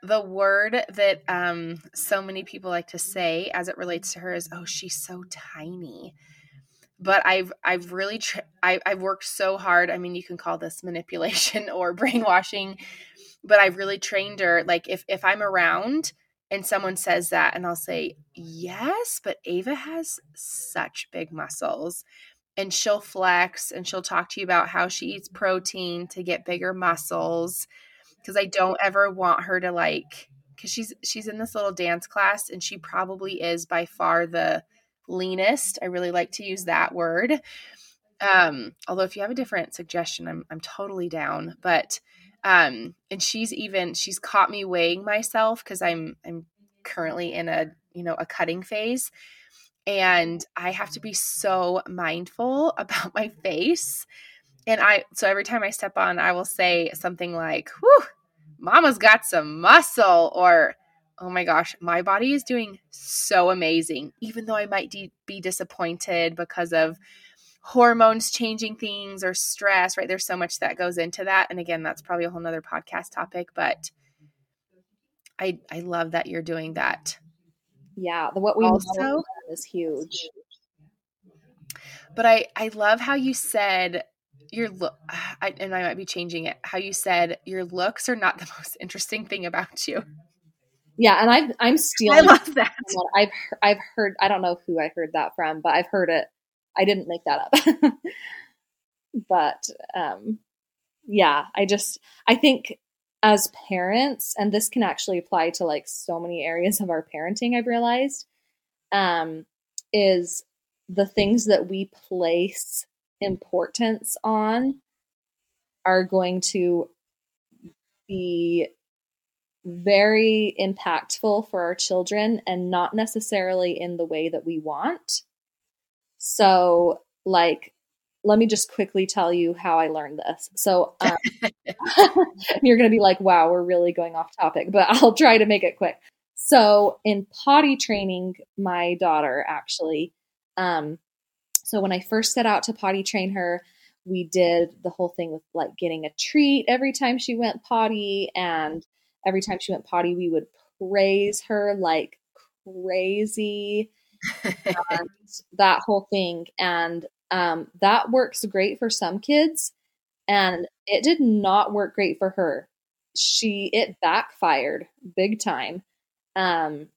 the word that um so many people like to say as it relates to her is oh she's so tiny but I've I've really tr- I, I've worked so hard. I mean, you can call this manipulation [LAUGHS] or brainwashing but I've really trained her. Like if if I'm around and someone says that, and I'll say yes, but Ava has such big muscles, and she'll flex and she'll talk to you about how she eats protein to get bigger muscles. Because I don't ever want her to like because she's she's in this little dance class and she probably is by far the leanest. I really like to use that word. Um, although if you have a different suggestion, I'm I'm totally down. But um, and she's even she's caught me weighing myself because I'm I'm currently in a you know a cutting phase, and I have to be so mindful [LAUGHS] about my face. And I so every time I step on, I will say something like, "Whew, Mama's got some muscle," or "Oh my gosh, my body is doing so amazing," even though I might de- be disappointed because of hormones changing things or stress, right? There's so much that goes into that. And again, that's probably a whole nother podcast topic, but I I love that you're doing that. Yeah, the what we also is huge. But I I love how you said your look [SIGHS] and I might be changing it. How you said your looks are not the [LAUGHS] most interesting thing about you. Yeah, and I've I'm stealing. I love that. I've I've heard. I don't know who I heard that from, but I've heard it I didn't make that up. [LAUGHS] but um, yeah, I just, I think as parents, and this can actually apply to like so many areas of our parenting, I've realized, um, is the things that we place importance on are going to be very impactful for our children and not necessarily in the way that we want. So, like, let me just quickly tell you how I learned this. So, um, [LAUGHS] [LAUGHS] you're going to be like, wow, we're really going off topic, but [LAUGHS] I'll try to make it quick. So, in potty training my daughter, actually, um, so when I first set out to potty train her, we did the whole thing with like getting a treat every time she went potty. And every time she went potty, we would praise her like crazy [LAUGHS] that whole thing. And um, that works great for some kids, and it did not work great for her. She it backfired big time. Um,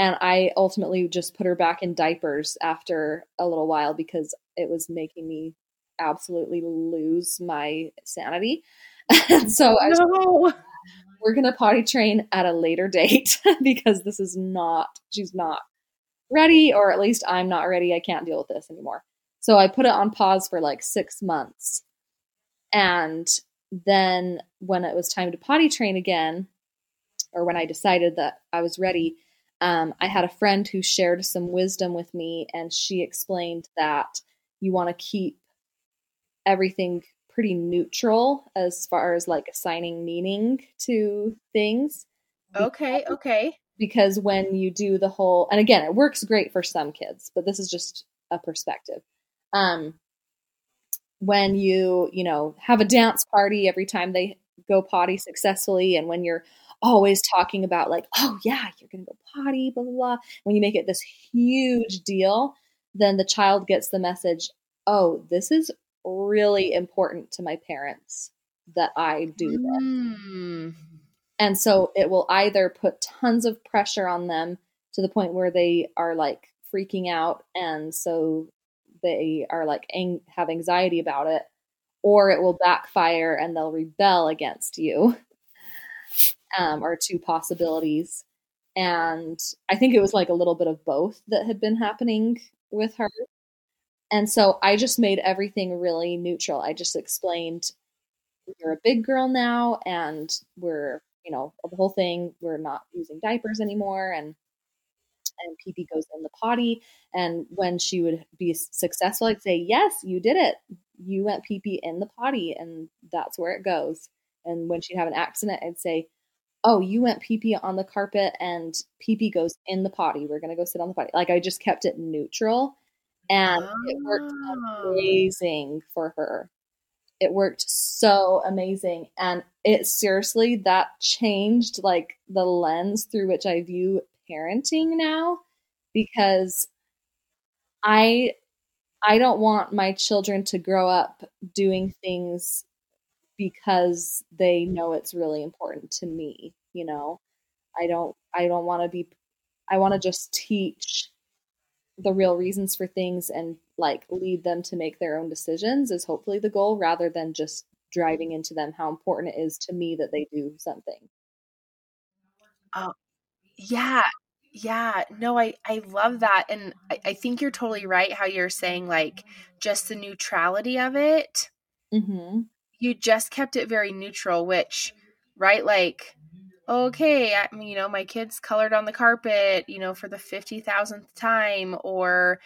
and I ultimately just put her back in diapers after a little while because it was making me absolutely lose my sanity. [LAUGHS] and so I was, we're gonna potty train at a later date [LAUGHS] because this is not she's not ready, or at least I'm not ready. I can't deal with this anymore. So I put it on pause for like six months. And then when it was time to potty train again, or when I decided that I was ready, um, I had a friend who shared some wisdom with me, and she explained that you want to keep everything pretty neutral as far as like assigning meaning to things. Okay, okay. Because when you do the whole, and again, it works great for some kids, but this is just a perspective. Um, when you, you know, have a dance party every time they go potty successfully, and when you're always talking about like, oh yeah, you're gonna go potty, blah blah blah. When you make it this huge deal, then the child gets the message, oh, this is really important to my parents that I do this. Mm. And so it will either put tons of pressure on them to the point where they are like freaking out and so they are like ang- have anxiety about it or it will backfire and they'll rebel against you um, are two possibilities and i think it was like a little bit of both that had been happening with her and so I just made everything really neutral. I just explained you're a big girl now and we're, you know, the whole thing, we're not using diapers anymore and and PP goes in the potty. And when she would be successful, I'd say, Yes, you did it. You went PP in the potty and that's where it goes. And when she'd have an accident, I'd say, Oh, you went PP on the carpet and PP goes in the potty. We're gonna go sit on the potty. Like I just kept it neutral and oh. it worked oh. amazing for her. It worked so amazing. And it seriously, that changed like the lens through which I view parenting now because I I don't want my children to grow up doing things because they know it's really important to me, you know. I don't I don't want to be I want to just teach the real reasons for things and like lead them to make their own decisions is hopefully the goal rather than just driving into them how important it is to me that they do something. Oh, yeah. Yeah. No, I, I love that. And I, I think you're totally right how you're saying like just the neutrality of it. Mm-hmm. You just kept it very neutral, which, right? Like, okay, I, you know, my kids colored on the carpet, you know, for the 50,000th time or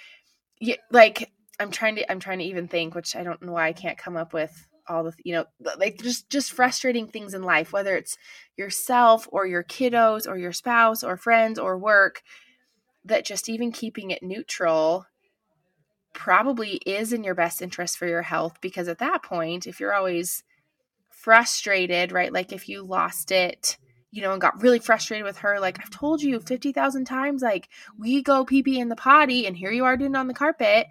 like I'm trying to I'm trying to even think, which I don't know why I can't come up with all the you know like just just frustrating things in life whether it's yourself or your kiddos or your spouse or friends or work that just even keeping it neutral probably is in your best interest for your health because at that point if you're always frustrated right like if you lost it you know, and got really frustrated with her. Like, I've told you 50,000 times, like, we go pee pee in the potty, and here you are doing it on the carpet.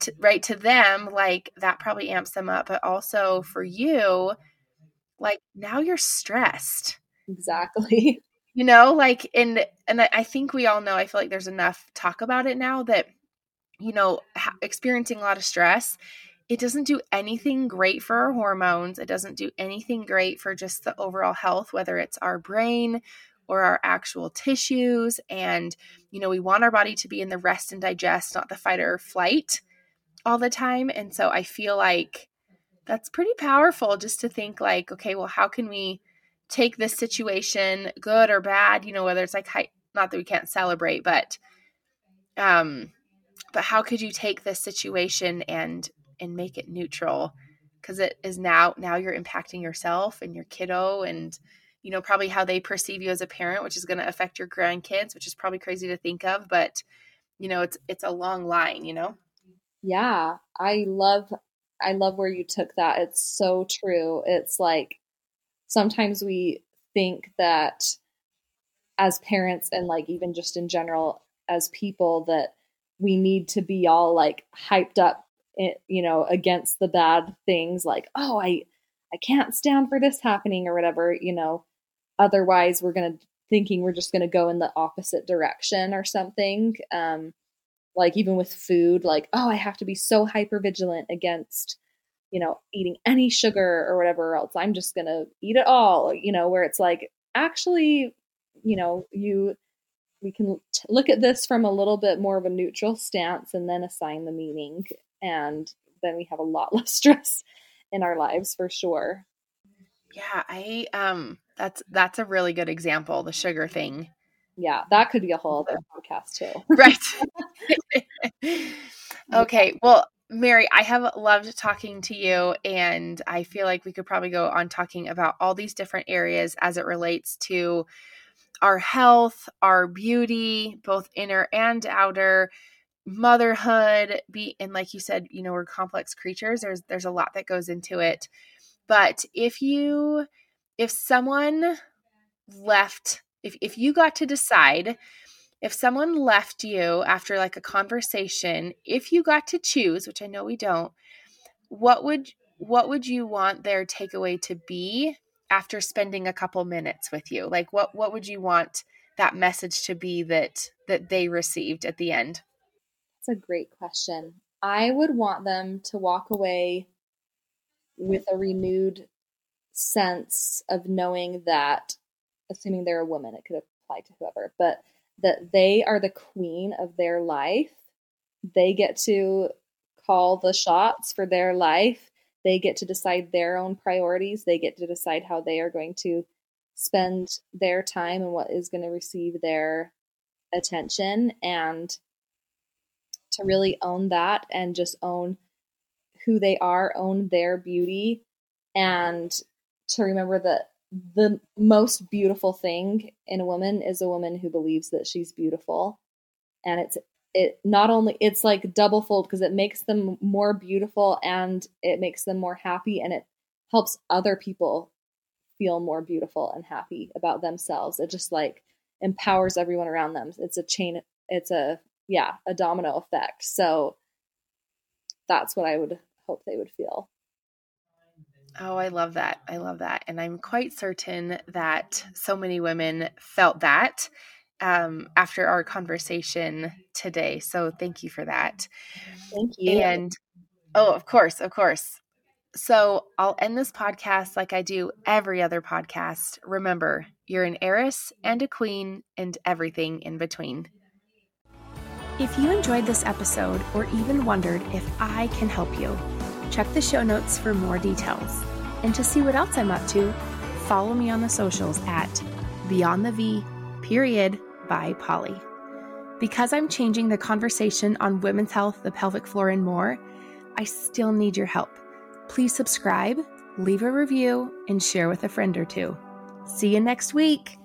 To, right to them, like, that probably amps them up. But also for you, like, now you're stressed. Exactly. You know, like, and, and I think we all know, I feel like there's enough talk about it now that, you know, ha- experiencing a lot of stress it doesn't do anything great for our hormones. It doesn't do anything great for just the overall health, whether it's our brain or our actual tissues. And, you know, we want our body to be in the rest and digest, not the fight or flight all the time. And so I feel like that's pretty powerful just to think, like, okay, well, how can we take this situation, good or bad, you know, whether it's like, not that we can't celebrate, but, um, but how could you take this situation and and make it neutral? Because it is now now you're impacting yourself and your kiddo and you know probably how they perceive you as a parent which is going to affect your grandkids which is probably crazy to think of but you know it's it's a long line you know? Yeah i love i love where you took that it's so true it's like sometimes we think that as parents and like even just in general as people that we need to be all like hyped up you know, against the bad things like, oh, I, I can't stand for this happening or whatever, you know, otherwise we're going to thinking we're just going to go in the opposite direction or something. Um, like even with food, like, oh, I have to be so hyper vigilant against, you know, eating any sugar or whatever else. I'm just going to eat it all, you know, where it's like, actually, you know, you, we can t- look at this from a little bit more of a neutral stance and then assign the meaning and then we have a lot [LAUGHS] less stress in our lives for sure. Yeah, I um that's that's a really good example, the sugar thing. yeah, that could be a whole other [LAUGHS] podcast too. [LAUGHS] right. okay. Well, Merrie, I have loved talking to you, and I feel like we could probably go on talking about all these different areas as it relates to our health, our beauty, both inner and outer, motherhood, be and like you said, you know, we're complex creatures. There's there's a lot that goes into it. But if you if someone left if if you got to decide if someone left you after like a conversation, if you got to choose, which I know we don't, what would what would you want their takeaway to be after spending a couple minutes with you? Like what what would you want that message to be that that they received at the end? That's a great question. I would want them to walk away with a renewed sense of knowing that assuming they're a woman, it could apply to whoever, but that they are the queen of their life. They get to call the shots for their life. They get to decide their own priorities. They get to decide how they are going to spend their time and what is going to receive their attention and to really own that and just own who they are, own their beauty, and to remember that the most beautiful thing in a woman is a woman who believes that she's beautiful and it's it not only it's like double fold because it makes them more beautiful and it makes them more happy and it helps other people feel more beautiful and happy about themselves. It just like empowers everyone around them. It's a chain it's a yeah a domino effect. So that's what i would hope they would feel. Oh, I love that. I love that. And I'm quite certain that so many women felt that um, after our conversation today. So thank you for that. Thank you. And oh, of course, of course. So I'll end this podcast like I do every other podcast. Remember, you're an heiress and a queen and everything in between. If you enjoyed this episode or even wondered if I can help you, check the show notes for more details. And to see what else I'm up to, follow me on the socials at Beyond the V, period, by Polly. Because I'm changing the conversation on women's health, the pelvic floor, and more, I still need your help. Please subscribe, leave a review, and share with a friend or two. See you next week.